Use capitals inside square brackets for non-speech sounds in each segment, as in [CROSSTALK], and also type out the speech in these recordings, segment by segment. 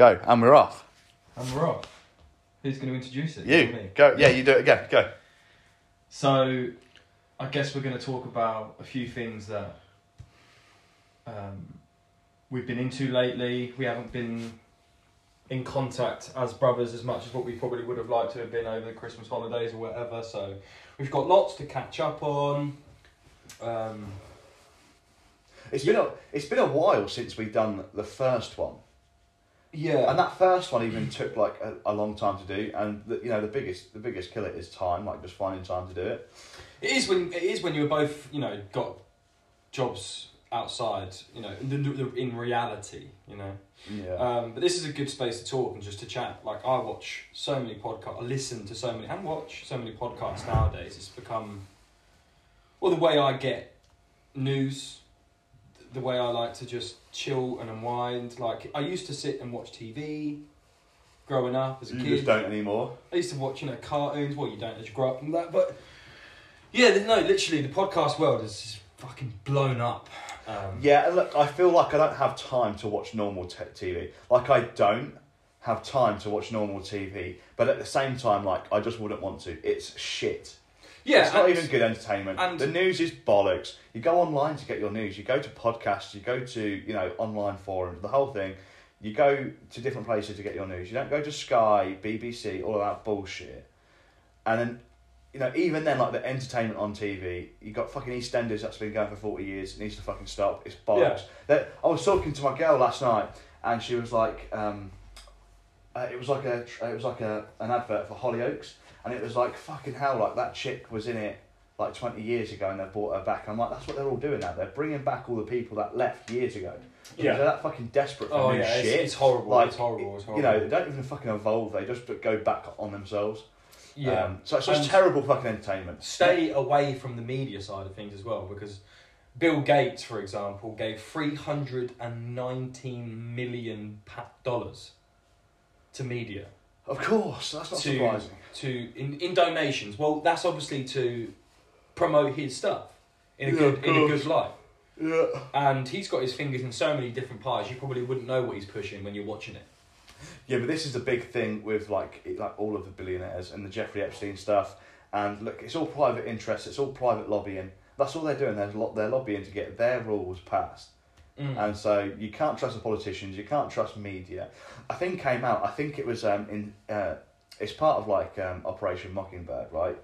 Go, and we're off. And we're off. Who's going to introduce it? You Me. go. Yeah, you do it again. Go. So, I guess we're going to talk about a few things that um, we've been into lately. We haven't been in contact as brothers as much as what we probably would have liked to have been over the Christmas holidays or whatever. So, we've got lots to catch up on. Um, It's been a it's been a while since we've done the first one, yeah, and that first one even took like a, a long time to do. And the, you know the biggest the biggest killer is time, like just finding time to do it. It is when it is when you're both you know got jobs outside you know the, the, in reality you know Yeah. um, but this is a good space to talk and just to chat like I watch so many podcasts I listen to so many and watch so many podcasts nowadays it's become well the way I get news the way I like to just chill and unwind like I used to sit and watch TV growing up as a you kid just don't anymore. I used to watch, you know, cartoons. Well, you don't as you grow up and that, but yeah, no, literally, the podcast world is fucking blown up. Um, Yeah, look, I feel like I don't have time to watch normal t- TV. Like I don't have time to watch normal TV, but at the same time, like I just wouldn't want to. It's shit. Yeah, it's not even good entertainment. and- the news is bollocks. You go online to get your news. You go to podcasts. You go to you know online forums. The whole thing. You go to different places to get your news. You don't go to Sky, BBC, all of that bullshit. And then, you know, even then, like the entertainment on TV, you got fucking EastEnders that's been going for forty years. It needs to fucking stop. It's bollocks. That I was talking to my girl last night, and she was like, um, uh, it was like a, it was like a an advert for Hollyoaks, and it was like fucking hell, like that chick was in it like twenty years ago, and they brought her back. I'm like, that's what they're all doing now. They're bringing back all the people that left years ago. Yeah. they're that fucking desperate for Oh new yeah, shit. it's, it's horrible. Like, it's horrible. It's You know, they don't even fucking evolve. They just go back on themselves. yeah. Um, so it's just And- terrible fucking entertainment. Stay away from the media side of things as well, because Bill Gates, for example, gave three hundred and nineteen million dollars to media. Of course, that's not to surprising. To in, in donations. Well, that's obviously to promote his stuff in a Yeah, good in a good light. Yeah. And he's got his fingers in so many different pies. You probably wouldn't know what he's pushing when you're watching it. Yeah, but this is the big thing with like like all of the billionaires and the Jeffrey Epstein stuff. And look, it's all private interests. It's all private lobbying. That's all they're doing. They're lo- they're lobbying to get their rules passed. Mm. And so you can't trust the politicians. You can't trust media. I think came out. I think it was um in uh, it's part of like um, Operation Mockingbird, right?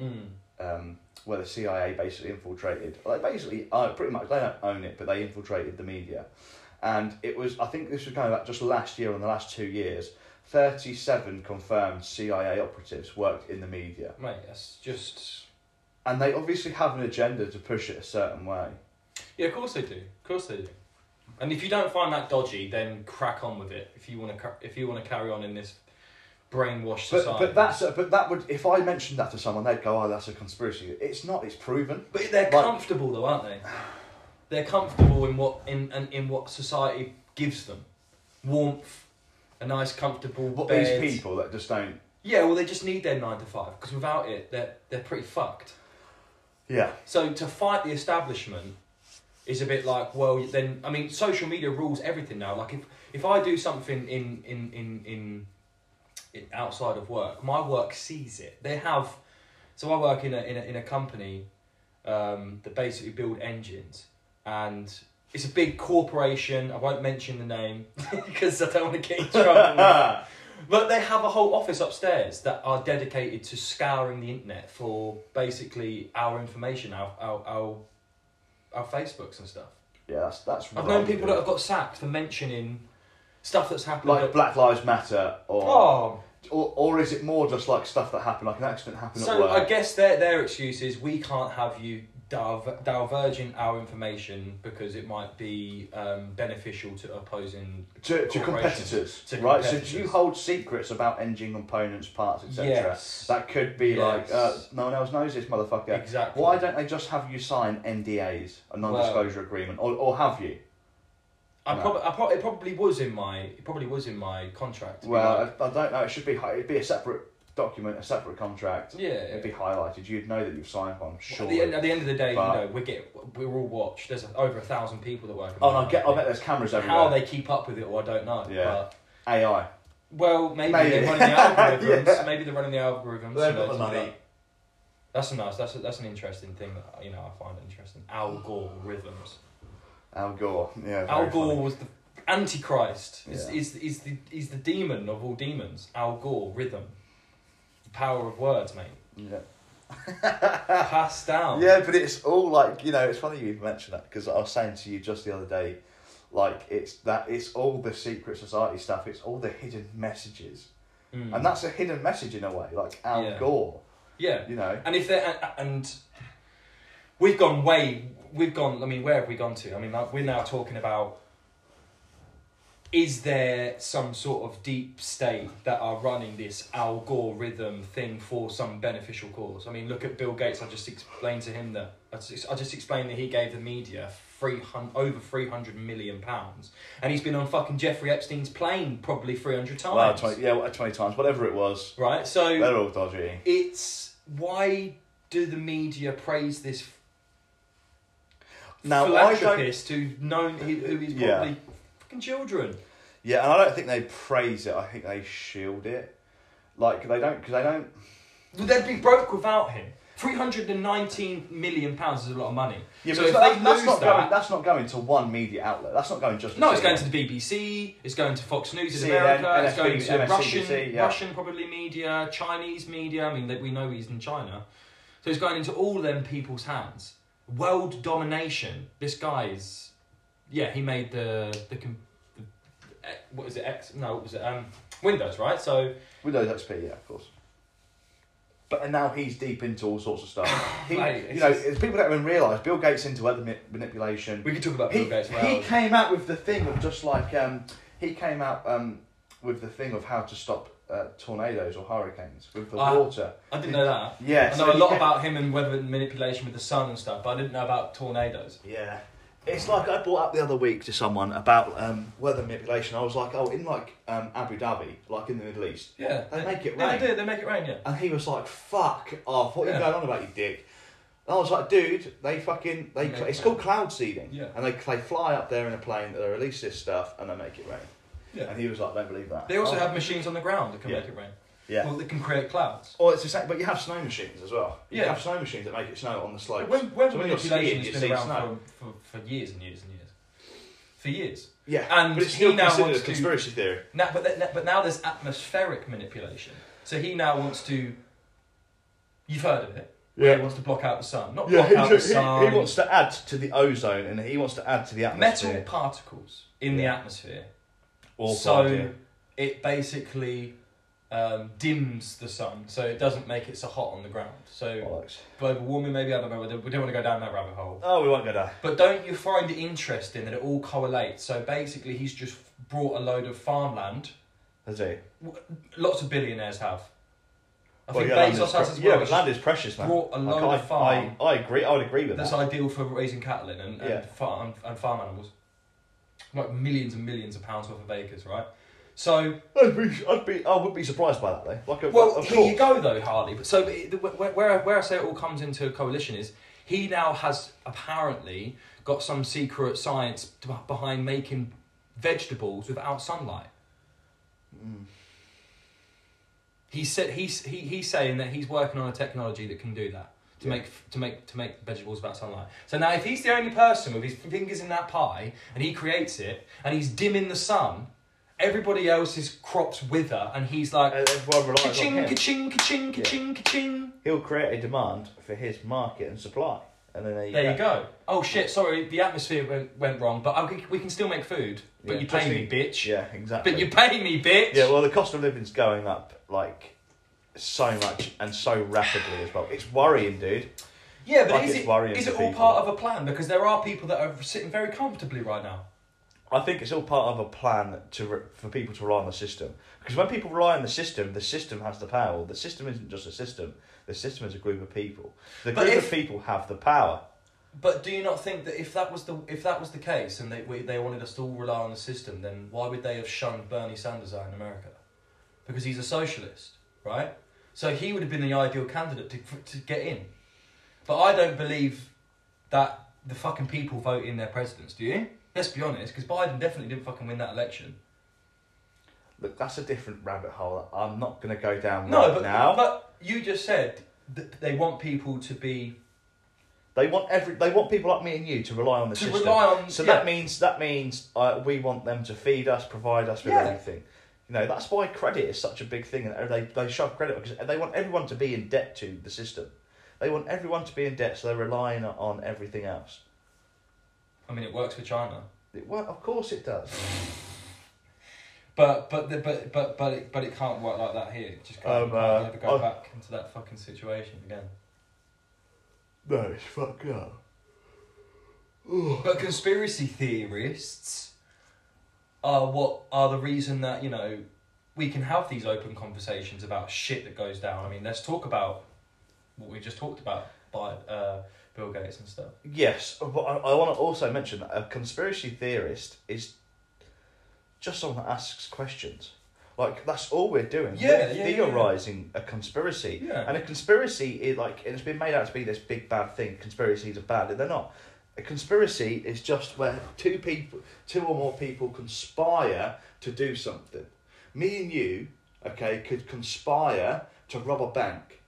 Mm. um, where the CIA basically infiltrated. Like basically, uh, pretty much they don't own it, but they infiltrated the media, and it was. I think this was going back just last year, in the last two years, thirty-seven confirmed CIA operatives worked in the media, Mate, that's just and they obviously have an agenda to push it a certain way. yeah. Of course they do. Of course they do. And if you don't find that dodgy, then crack on with it. If you want to, if you want to carry on in this brainwashed But society. but that's but that would if I mentioned that to someone, they'd go, "Oh, that's a conspiracy." It's not. It's proven. But they're Like- comfortable though, aren't they? They're comfortable in what in in, in what society gives them. Warmth, a nice comfortable But bed. these people that just don't. Yeah, well they just need their 9 to 5 because without it they're they're pretty fucked. Yeah. So to fight the establishment is a bit like, well then I mean social media rules everything now. Like if if I do something in in in in, in outside of work, my work sees it. They have so I work in a in a in a company um, that basically build engines and it's a big corporation. I won't mention the name [LAUGHS] because I don't want to get in trouble. [LAUGHS] But they have a whole office upstairs that are dedicated to scouring the internet for basically our information, our our our, our Facebooks and stuff. yeah, that's that's. I've known people that have got sacked for mentioning stuff that's happened. like Black Lives Matter or. oh, Or, or is it more just like stuff that happened, like an accident happened at so work? I guess their their excuse is we can't have you diver- diverging our information because it might be um, beneficial to opposing. to, to competitors, to right? So do you hold secrets about engine components, parts, etc.? Yes. That could be like, uh, no one else knows this motherfucker. Exactly. Why don't they just have you sign NDAs, a non-disclosure agreement, or, or have you? I No. probably, I pro- it probably was in my, it probably was in my contract. Well, like- I, I don't know. It should be. It'd be a separate document, a separate contract. yeah. It'd be highlighted. You'd know that you've signed one. Sure. At the, end, at the end of the day, But- you know, we get we're all watched. There's over a thousand people that work. oh, I get. I bet there's cameras everywhere. How they keep up with it, or I don't know. Yeah. AI. Well, maybe, Maybe. they're running the algorithms. [LAUGHS] Yeah. Maybe they're running the algorithms. They've got the money. That's a nice. That's a, that's an interesting thing that you know I find interesting. Al Gore rhythms. Al Gore. Yeah. Al Gore funny. was the Antichrist. Is Yeah. is is the is the demon of all demons. Al Gore rhythm. The power of words, mate. Yeah. [LAUGHS] Passed down. Yeah, but it's all like you know. It's funny you mention that because I was saying to you just the other day, like it's that it's all the secret society stuff. It's all the hidden messages, Mm. and that's a hidden message in a way. Like Al Yeah. Gore, yeah. you know. And if they and we've gone way, we've gone. I mean, where have we gone to? I mean, like, we're now talking about. Is there some sort of deep state that are running this algorithm thing for some beneficial cause? I mean, look at Bill Gates. I just explained to him that I just, I just explained that he gave the media three hundred over three hundred million pounds, and he's been on fucking Jeffrey Epstein's plane probably three hundred times. Well, 20, yeah, twenty times, whatever it was. Right, so They're all dodgy. it's why do the media praise this Now, I don't. philanthropist who known who who is Yeah. probably fucking children? Yeah, and I don't think they praise it. I think they shield it. Like they don't, because they don't. Well, They'd be broke without him. Three hundred and nineteen million pounds is a lot of money. Yeah, so but if that's, they that's lose not that, going. That's not going to one media outlet. That's not going just. no, it's going to the BBC. It's going to Fox News in CNN, America. It's going to Russian, yeah. Russian probably media, Chinese media. I mean, that we know he's in China, so it's going into all them people's hands. World domination. This guy's, yeah, he made the the, the eh, what is it? X? No, what was it? Um, Windows, right? So Windows XP, yeah, of course. But and now he's deep into all sorts of stuff. [LAUGHS] He, Mate, you know, just- it's people don't even realise Bill Gates into weather ma- manipulation. we could talk about He, Bill Gates. for he came out with the thing of just like um, he came out um, with the thing of how to stop uh, tornadoes or hurricanes with the Ah. water. I didn't know that. Yeah, I so know a lot came- [LAUGHS] about him and weather manipulation with the sun and stuff, but I didn't know about tornadoes. Yeah. It's like I brought up the other week to someone about um, weather manipulation. I was like, oh, in like um, Abu Dhabi, like in the Middle East, Yeah, They make it Yeah, rain. they do. They make it rain. Yeah. and he was like, fuck off, what are you Yeah. going on about, you dick? And I was like, dude, they fucking, they, They it's it called cloud seeding. Yeah. And they, they fly up there in a plane, that they release this stuff, and they make it rain. Yeah. And he was like, don't believe that. They also Oh. have machines on the ground that can Yeah. make it rain. Yeah. Well, they can create clouds. Or it's the same, but you have snow machines as well. Yeah, You Yeah. have snow machines that make it snow on the slopes. When, when So when you're manipulation skiing, you has see been around snow. for, for, for years and years and years. For years. yeah, and but it's he still now considered wants a to- conspiracy theory. Now, but, th- but now there's atmospheric manipulation. So he now wants to. You've heard of it. Where he wants to block out the sun. Not Yeah, block out the sun. he wants to add to the ozone and he wants to add to the atmosphere. metal particles in the atmosphere. Awful so idea. it basically um, dims the sun, so it doesn't make it so hot on the ground. So Bollocks. global warming, maybe I don't know. We don't want to go down that rabbit hole. Oh, we won't go there. But don't you find it interesting that it all correlates? So basically, he's just brought a load of farmland. Has he? Lots of billionaires have. I Well, think yeah, land Bezos is has pre- as Yeah, well. but land is precious, man. brought a load I, of farm I, I agree. I would agree with that. that's that. ideal for raising cattle in and, and, Yeah. farm, and farm animals. Like millions and millions of pounds worth of acres, right? So I'd be, I'd be, I would be surprised by that though. Like, a, Well, of here course. you go, though, Harley. But so where, where where I say it all comes into a coalition is he now has apparently got some secret science behind making vegetables without sunlight. Mm. He said he's he, he's saying that he's working on a technology that can do that to Yeah. make to make to make vegetables without sunlight. So now, if he's the only person with his fingers in that pie and he creates it and he's dimming the sun, everybody else's crops wither, and he's like. Uh, Everyone relies on Ka-ching, him. ka-ching, ka-ching, ka-ching, ka-ching. He'll create a demand for his market and supply, and then there you There go. you go. Oh shit, sorry, the atmosphere went, went wrong, but okay, we can still make food. But Yeah, you pay me, bitch. Yeah, exactly. But you pay me, bitch. Yeah, well, the cost of living's going up like so much and so rapidly as well. It's worrying, dude. Yeah, but Like is it, worrying is it all people. part of a plan? Because there are people that are sitting very comfortably right now. I think it's all part of a plan to re- for people to rely on the system. Because when people rely on the system, the system has the power. The system isn't just a system. The system is a group of people. The But group if- of people have the power. But do you not think that if that was the if that was the case and they we, they wanted us to all rely on the system, then why would they have shunned Bernie Sanders out in America? Because he's a socialist, right? So he would have been the ideal candidate to to get in. But I don't believe that the fucking people vote in their presidents. Do you? Let's be honest, because Biden definitely didn't fucking win that election. look, that's a different rabbit hole. I'm not going to go down No, right but now. but you just said that they want people to be They want every. They want people like me and you to rely on the to system. rely on. so yeah. that means that means uh, we want them to feed us, provide us with Yeah. everything. You know that's why credit is such a big thing, and they they shove credit because they want everyone to be in debt to the system. They want everyone to be in debt, so they're relying on everything else. I mean, it works for China, It, well, of course it does. [LAUGHS] but but the, but but but it, but it can't work like that here. It just can't, Um, uh, ever go I- back into that fucking situation again. No, it's fucked up. But conspiracy theorists are what are the reason that you know we can have these open conversations about shit that goes down. I mean, let's talk about what we just talked about by uh, Bill Gates and stuff. Yes, but I, I want to also mention that a conspiracy theorist is just someone that asks questions. Like that's all we're doing. Yeah, we're yeah, yeah, yeah. theorizing a conspiracy, Yeah. and a conspiracy is like it's been made out to be this big bad thing. Conspiracies are bad, they're not. A conspiracy is just where two people, two or more people conspire to do something. Me and you, okay, could conspire to rob a bank,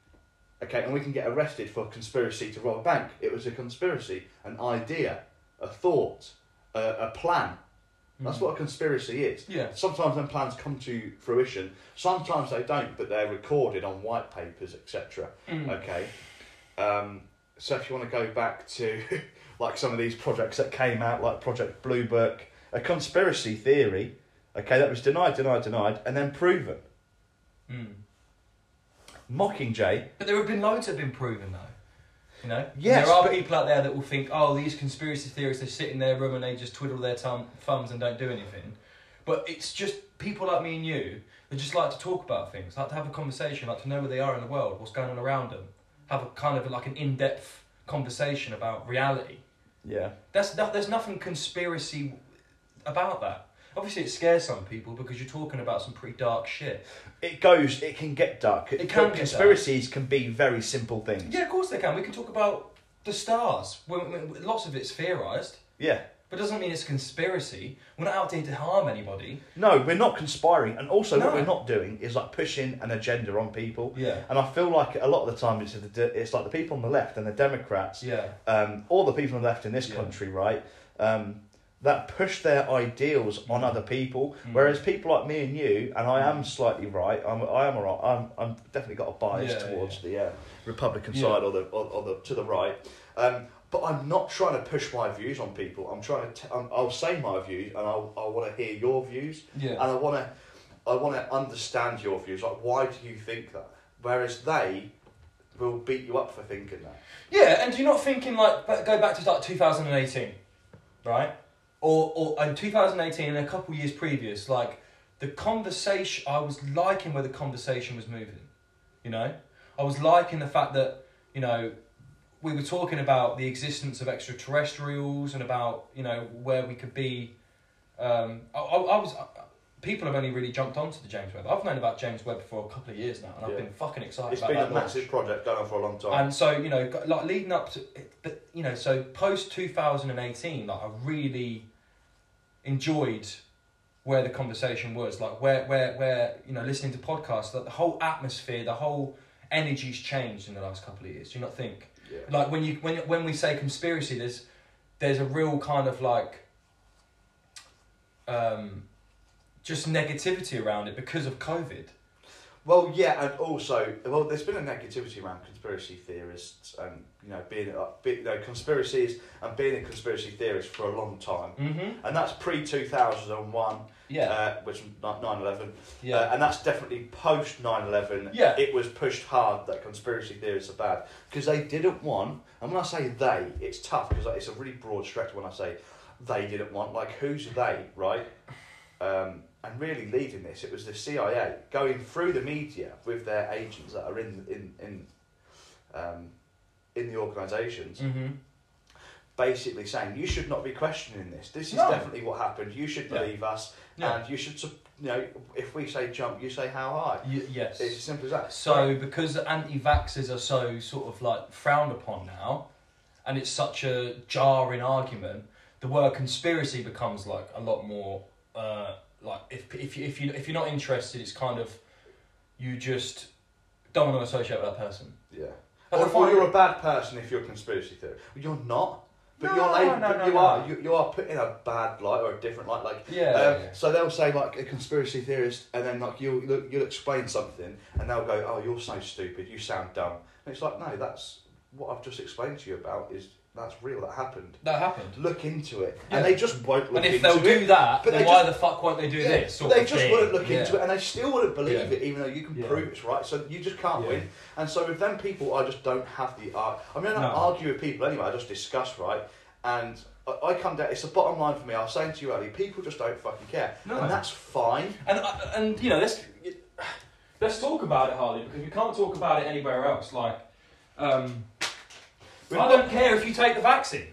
okay, and we can get arrested for conspiracy to rob a bank. It was a conspiracy, an idea, a thought, a, a plan. That's what a conspiracy is. Yeah. Sometimes when plans come to fruition. Sometimes they don't, but they're recorded on white papers, etc. Mm. Okay. Um, so if you want to go back to [LAUGHS] like some of these projects that came out, like Project Blue Book, a conspiracy theory, okay, that was denied, denied, denied, and then proven. Mm. Mockingjay, But there have been loads that have been proven though. You know? Yes, There are but- people out there that will think, oh, these conspiracy theorists, they sit in their room and they just twiddle their thumb, thumbs and don't do anything. But it's just people like me and you that just like to talk about things, like to have a conversation, like to know where they are in the world, what's going on around them. Have a kind of like an in depth conversation about reality. Yeah, That's no, there's nothing conspiracy about that. Obviously, it scares some people because you're talking about some pretty dark shit. it goes, it can get dark. It can But get conspiracies can be very simple things. Yeah, of course they can. We can talk about the stars. When, when, lots of it's theorised, Yeah. But it doesn't mean it's a conspiracy. We're not out there to harm anybody. No, we're not conspiring, and also what we're not doing is like pushing an agenda on people. Yeah. And I feel like a lot of the time it's the, it's like the people on the left and the Democrats, Yeah. um, or the people on the left in this Yeah. country, right, um, that push their ideals on other people. Mm. Whereas people like me and you, and I am slightly right, I'm I am alright. I'm I'm definitely got a bias Yeah, towards the uh, Republican Yeah. side or the or, or the to the right. Um, but I'm not trying to push my views on people. I'm trying to. T- I'm, I'll say my views, and I'll, I want to hear your views, Yeah. and I want to. I want to understand your views. Like, why do you think that? Whereas they will beat you up for thinking that. Yeah, and you're not thinking like go back to like 2018, right? Or or in 2018 and a couple years previous, like the conversation. I was liking where the conversation was moving. You know, I was liking the fact that you know we were talking about the existence of extraterrestrials and about you know where we could be. Um, I, I, I was. People have only really jumped onto the James Webb. I've known about James Webb for a couple of years now, and I've Yeah. been fucking excited It's about been a that launch. massive project going on for a long time. And so you know, like leading up to, but you know, so post two thousand and eighteen, like I really enjoyed where the conversation was, like where where where you know, listening to podcasts, like the whole atmosphere, the whole energy's changed in the last couple of years. Do you not think? Yeah. Like when you when when we say conspiracy, there's there's a real kind of like um, just negativity around it because of COVID. Well, yeah, and also, well, there's been a negativity around conspiracy theorists and you know being uh, be, you know, conspiracies and being a conspiracy theorist for a long time, Mm-hmm. and that's pre two thousand and one, Yeah. uh, which was nine eleven, yeah. uh, and that's definitely post 9-11. Yeah. it was pushed hard that conspiracy theorists are bad because they didn't want. And when I say they, it's tough because it's a really broad stretch when I say they didn't want. Like who's they, right? Um, and really leading this, it was the CIA going through the media with their agents that are in in in um, in the organisations, mm-hmm. Basically saying you should not be questioning this. This is No. definitely what happened. You should Yeah. believe us, Yeah. and you should. You know, if we say jump, you say how high. Y- yes. It's as simple as that. So, because anti-vaxxers are so sort of like frowned upon now, and it's such a jarring argument, the word conspiracy becomes like a lot more uh, like if if you if you if you're not interested, it's kind of you just don't want to associate with that person. Yeah. Or, or you're a bad person if you're a conspiracy theorist. You're not. But No, you're labeled, no, but no, you are you, you are put in a bad light or a different light. Like Yeah. um, so they'll say like a conspiracy theorist, and then like you'll you'll you'll explain something, and they'll go, "Oh, you're so stupid. You sound dumb." And it's like, no, that's what I've just explained to you about. Is that's real? That happened. that happened. Look into it, Yeah. and they just won't look And if they'll it. do that, but then why just- the fuck won't they do Yeah, this? they just thing. wouldn't look Yeah. into it, and they still wouldn't believe it, even though you can prove it's right. So you just can't win. And so with them people, I just don't have the art. I mean, I don't No. argue with people anyway. I just discuss right, and I, I come down. It's the bottom line for me. I was saying to you earlier, people just don't fucking care, No. and that's fine. And uh, and you know, let's let's talk about it, Harley, because we can't talk about it anywhere else. Like, um, We've I don't care if you take the vaccine.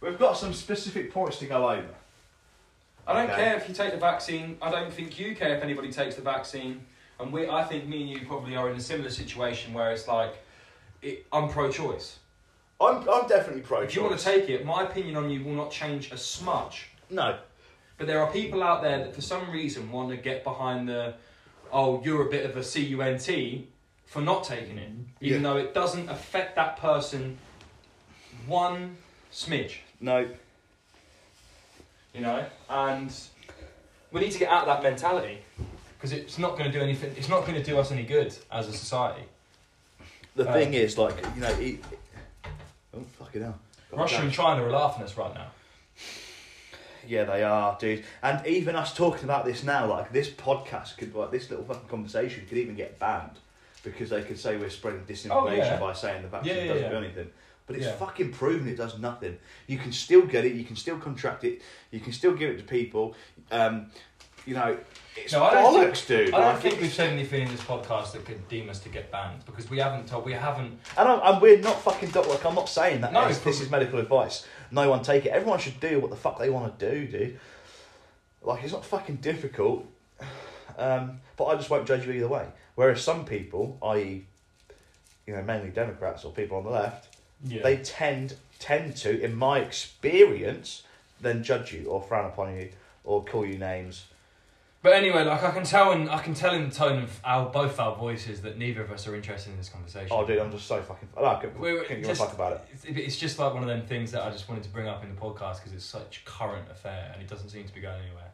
we've got some specific points to go over. I don't Okay. care if you take the vaccine. I don't think you care if anybody takes the vaccine. And we, I think me and you probably are in a similar situation where it's like, it, I'm pro-choice. I'm, I'm definitely pro. If you want to take it, my opinion on you will not change a smudge. no, But there are people out there that for some reason want to get behind the, oh, you're a bit of a CUNT for not taking it, even Yeah. though it doesn't affect that person one smidge, no, you know? And we need to get out of that mentality because it's not going to do anything, it's not going to do us any good as a society. the Uh, thing is, like, you know, it, oh fucking hell. Russia and China are laughing at us right now. Yeah, they are, dude. And even us talking about this now, like this podcast could, like this little fucking conversation could even get banned because they could say we're spreading disinformation Oh, yeah. by saying the vaccine Yeah, yeah, doesn't do anything. But it's Yeah. fucking proven it does nothing. You can still get it. You can still contract it. You can still give it to people. Um, you know, it's No, I don't dude. I don't Like, think we've said anything in this podcast that could deem us to get banned because we haven't told, we haven't And, I'm, and we're not fucking doc- like I'm not saying that No, this, this is medical advice. No one take it. Everyone should do what the fuck they want to do, dude. Like it's not fucking difficult. Um, but I just won't judge you either way. Whereas some people, i.e., you know, mainly Democrats or people on the left, yeah. they tend tend to, in my experience, then judge you or frown upon you or call you names. But anyway, like I can tell, in I can tell in the tone of our both our voices that neither of us are interested in this conversation. Oh, dude, I'm just so fucking. I couldn't, We're- couldn't give a fuck about it. It's, it's just like one of them things that I just wanted to bring up in the podcast because it's such current affair and it doesn't seem to be going anywhere.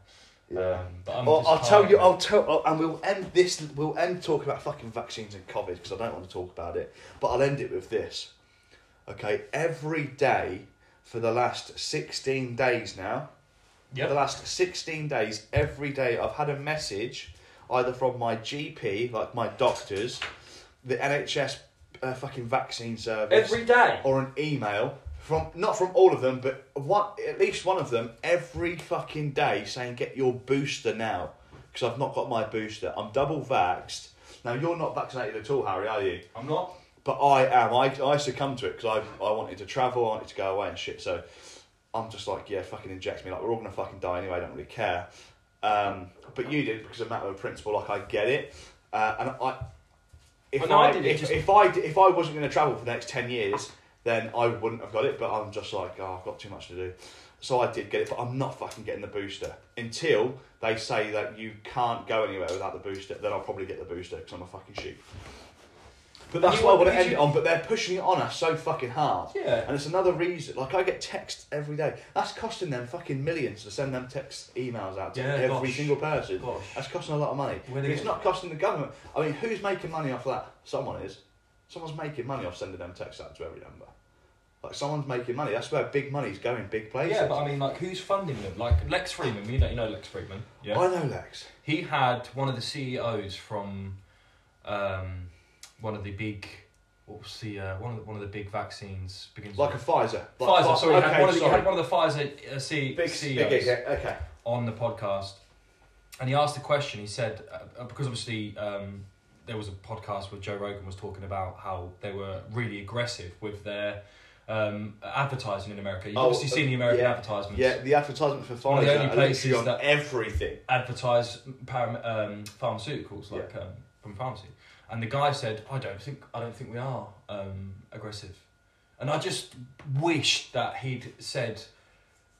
Yeah. Um, but I'm Well, I'll tell you. I'll tell, oh, and we'll end this. We'll end talking about fucking vaccines and COVID because I don't want to talk about it. But I'll end it with this. Okay, every day for the last sixteen days now. For the last sixteen days, every day I've had a message either from my GP, like my doctors, the NHS uh, fucking vaccine service, every day. or an email from not from all of them, but one at least one of them every fucking day saying get your booster now because I've not got my booster. I'm double vaxxed. Now you're not vaccinated at all, Harry, are you? I'm not. But I am. I I succumbed to it because I I wanted to travel, I wanted to go away and shit. So I'm just like yeah, fucking inject me. Like we're all gonna fucking die anyway. I don't really care. Um, but you did because of a matter of principle. Like I get it, uh, and I. If Well, no, I I, if, just- if I if I wasn't going to travel for the next ten years, then I wouldn't have got it. But I'm just like, oh, I've got too much to do. So I did get it, but I'm not fucking getting the booster until they say that you can't go anywhere without the booster. Then I'll probably get the booster because I'm a fucking sheep. But that's what I want- to end it on. But they're pushing it on us so fucking hard. Yeah. And it's another reason. Like I get texts every day. That's costing them fucking millions to send them text emails out to Yeah, every gosh. single person. Gosh. That's costing a lot of money. But it's not costing the government. I mean, who's making money off that? Someone is. Someone's making money off sending them texts out to every number. Like someone's making money. That's where big money's going, big places. Yeah, but I mean, like, who's funding them? Like Lex Fridman, you know, you know Lex Fridman. Yeah. I know Lex. He had one of the CEOs from um, one of the big, what was the uh, one of the, one of the big vaccines begins Like a Pfizer. Like Pfizer. Pfi- Sorry, had okay, one of the, sorry. had one of the Pfizer uh, C- big, CEOs big, yeah, okay. on the podcast, and he asked a question. He said uh, because obviously um, there was a podcast where Joe Rogan was talking about how they were really aggressive with their um, advertising in America. You've Oh, obviously seen the American yeah. advertisements. Yeah, the advertisement for Pfizer One of the only places that- everything. advertise param- um, pharmaceuticals like um, from pharmacy, and the guy said, "I don't think I don't think we are um, aggressive," and I just wish that he'd said,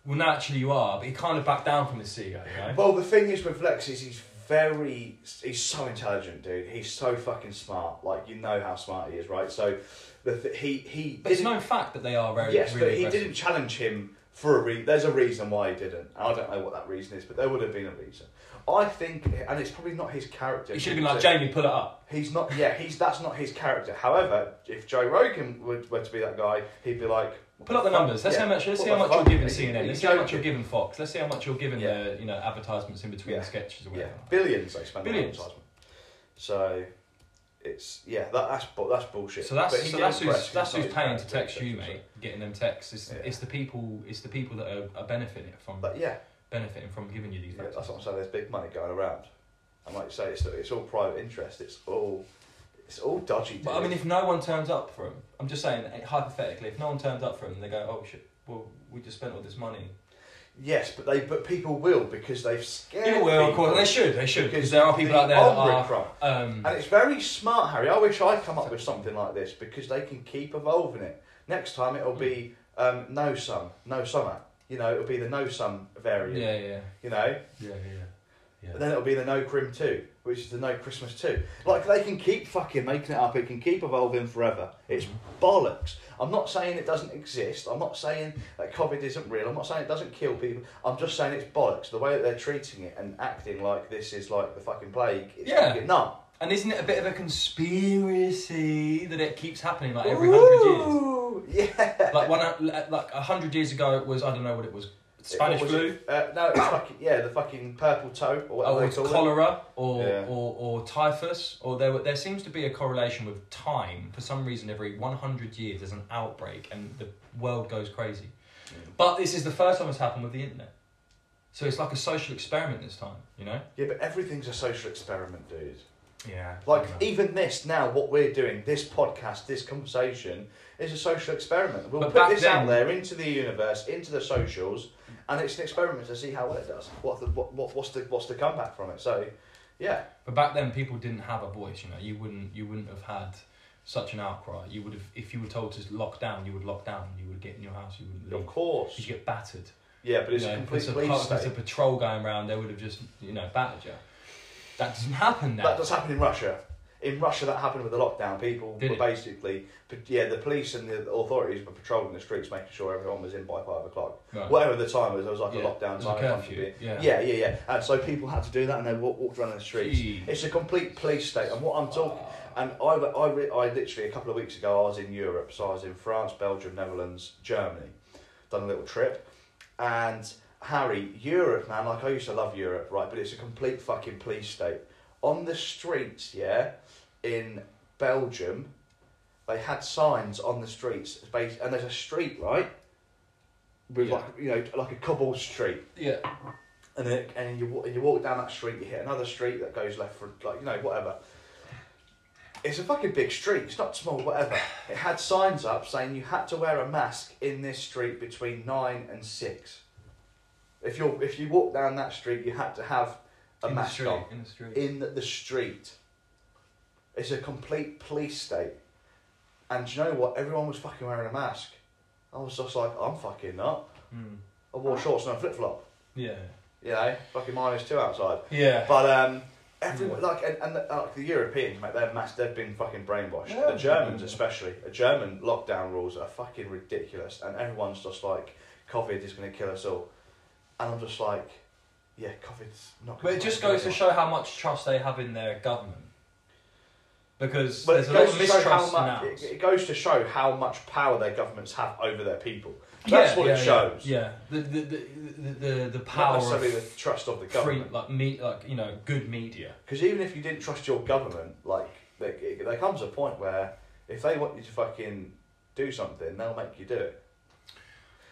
Well, naturally you are, but he kind of backed down from his ego, know? Well, the thing is with Lex is he's very, he's so intelligent, dude. He's so fucking smart. Like you know how smart he is, right? So, the th- he he. But it's known fact that they are very Yes, really but he aggressive. didn't challenge him for a reason. There's a reason why he didn't. I don't know what that reason is, but there would have been a reason. I think, and it's probably not his character. He should have been like, Jamie, pull it up. He's not. Yeah, he's that's not his character. However, if Joe Rogan were, were to be that guy, he'd be like, Pull up the numbers. Let's Yeah. see how much. Let's see how much you're giving CNN. Let's see how much you're giving Fox. Let's see how much you're giving Yeah. the you know advertisements in between Yeah. the sketches or yeah, whatever. billions they spend Billions. on advertisement. So, it's yeah, that, that's that's bullshit. So that's so that's who's that's who's paying to text you, mate. Getting them texts. It's, Yeah. it's the people. It's the people that are, are benefiting from But yeah, benefiting from giving you these. yeah, that's what I'm saying. There's big money going around, and like you say, it's it's all private interest. It's all it's all dodgy. But I mean, if no one turns up for him, I'm just saying eh, hypothetically, if no one turns up for him, they go, "Oh shit, well, we just spent all this money." yes, but they but people will because they've scared. People will, of course, they should, they should, because there are people the out there that are. Um, And it's very smart, Harry. I wish I'd come up with something like this because they can keep evolving it. Next time it'll be um, no sun, no summer. You know, it'll be the no sum variant. yeah, yeah, You know, yeah, yeah, yeah. and then it'll be the no crim two, which is the no Christmas two. Like they can keep fucking making it up. It can keep evolving forever. It's mm-hmm. bollocks. I'm not saying it doesn't exist. I'm not saying that COVID isn't real. I'm not saying it doesn't kill people. I'm just saying it's bollocks. The way that they're treating it and acting like this is like the fucking plague. It's Yeah. fucking nut. And isn't it a bit of a conspiracy that it keeps happening like every hundred years? Yeah. Like one, like a hundred years ago, it was I don't know what it was, Spanish was flu, it? Uh, no, it's fucking yeah, the fucking purple toe or whatever or they it's call it. cholera, or, Yeah. or or typhus, or there there seems to be a correlation with time. For some reason, every one hundred years there's an outbreak, and the world goes crazy. Mm. But this is the first time it's happened with the internet, so it's like a social experiment this time. You know? Yeah, but everything's a social experiment, dude. Yeah. Like even this now, what we're doing, this podcast, this conversation, is a social experiment. We'll But put back this then- out there into the universe, into the socials, and it's an experiment to see how well it does. What the what, what what's the what's the comeback from it? So, yeah, But back then, people didn't have a voice. You know, you wouldn't you wouldn't have had such an outcry. You would have if you were told to lock down, you would lock down. You would get in your house. You wouldn't of leave. course. You'd get battered. Yeah, but it's you a know, complete if it's a, police pa- if it's a state. patrol going around, they would have just you know battered you. That doesn't happen now. That does happen in Russia. In Russia, that happened with the lockdown. People Did were it? basically, yeah, the police and the authorities were patrolling the streets, making sure everyone was in by five o'clock. Right. Whatever the time was, there was like Yeah, a lockdown time. it had to curfew, yeah. yeah, yeah, yeah. And so people had to do that, and they walked, walked around the streets. Gee. It's a complete police state. And what I'm talking, and I, I, I literally a couple of weeks ago, I was in Europe. So I was in France, Belgium, Netherlands, Germany. Done a little trip, and Harry, Europe, man. Like I used to love Europe, right? But it's a complete fucking police state. On the streets, yeah, in Belgium, they had signs on the streets, and there's a street, right? With Yeah. like you know, like a cobbled street Yeah. and then and you and you walk down that street, you hit another street that goes left for like you know whatever. It's a fucking big street. It's not small, whatever. It had signs up saying you had to wear a mask in this street between nine and six. If you if you walk down that street, you had to have a in the mask street. on In the street. in the street. It's a complete police state. And do you know what? Everyone was fucking wearing a mask. I was just like, I'm fucking not. Mm. I wore shorts and a flip flop. Yeah. You know, fucking minus two outside. Yeah. But um, everyone like and, and the, uh, like the Europeans, mate, they're mass. They've been fucking brainwashed. Yeah. The Germans, especially, the German lockdown rules are fucking ridiculous, and everyone's just like, COVID is going to kill us all, and I'm just like, yeah, COVID's not. But it just goes to show how much trust they have in their government. Because But there's it a lot goes of to show how mistrust now. much. It, it goes to show how much power their governments have over their people. That's what it shows. Yeah, the the the the, the, the Not power necessarily of the trust of the free, government. like me, like you know, good media. Because even if you didn't trust your government, like there, there comes a point where if they want you to fucking do something, they'll make you do it.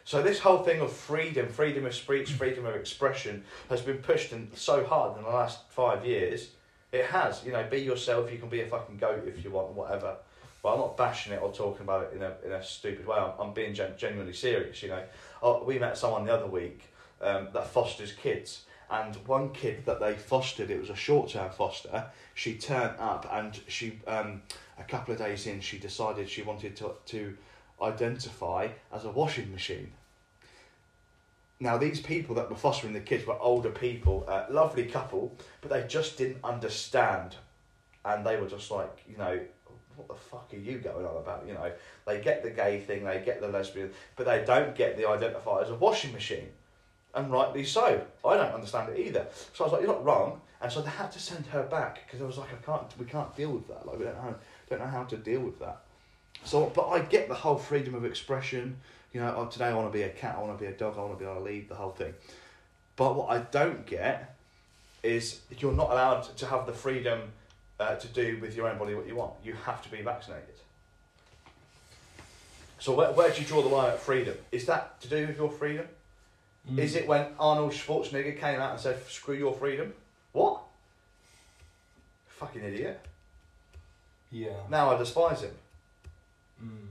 So this whole thing of freedom, freedom of speech, freedom of expression has been pushed in so hard in the last five years. It has, you know, be yourself. You can be a fucking goat if you want, whatever. But I'm not bashing it or talking about it in a in a stupid way. I'm, I'm being gen- genuinely serious. You know, oh, we met someone the other week um, that fosters kids, and one kid that they fostered, it was a short term foster. She turned up, and she um, a couple of days in, she decided she wanted to to identify as a washing machine. now these people that were fostering the kids were older people, uh, lovely couple, but they just didn't understand, and they were just like, you know, what the fuck are you going on about? You know, they get the gay thing, they get the lesbian, but they don't get the identifier as a washing machine, and rightly so. I don't understand it either. So I was like, you're not wrong, and so they had to send her back because I was like, I can't, we can't deal with that. Like we don't know, don't know how to deal with that. So, but I get the whole freedom of expression. You know, oh, today I want to be a cat, I want to be a dog, I want to be on a lead, the whole thing. But what I don't get is you're not allowed to have the freedom uh, to do with your own body what you want. You have to be vaccinated. So where, where do you draw the line at freedom? Is that to do with your freedom? Mm. Is it when Arnold Schwarzenegger came out and said, "Screw your freedom"? What? Fucking idiot. Yeah. Now I despise him. Mm.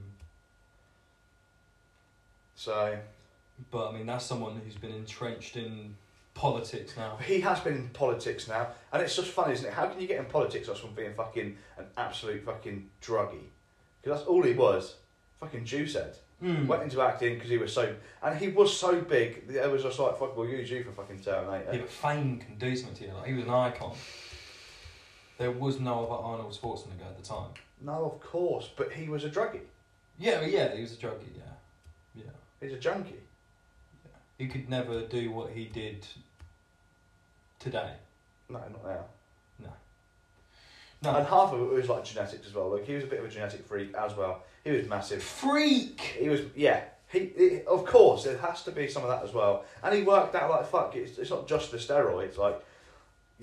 So But I mean, that's someone who's been entrenched in politics now. he has been in politics now, and it's just funny, isn't it? How can you get in politics just from being fucking an absolute fucking druggie? Because that's all he was. Fucking Jew said. Mm. Went into acting because he was so, and he was so big. It was just like, fuck, we'll use you for fucking Terminator. Yeah, but fame can do something to you. Like, he was an icon. There was no other Arnold Schwarzenegger at the time. No, of course, but he was a druggie. Yeah, yeah, he was a druggie. Yeah, yeah. He's a junkie. Yeah. He could never do what he did today. No, not now. No. And half of it was like genetics as well. Like he was a bit of a genetic freak as well. He was massive. Freak. He was, yeah. He, he of course, there has to be some of that as well. And he worked out like fuck. It's, it's not just the steroids. Like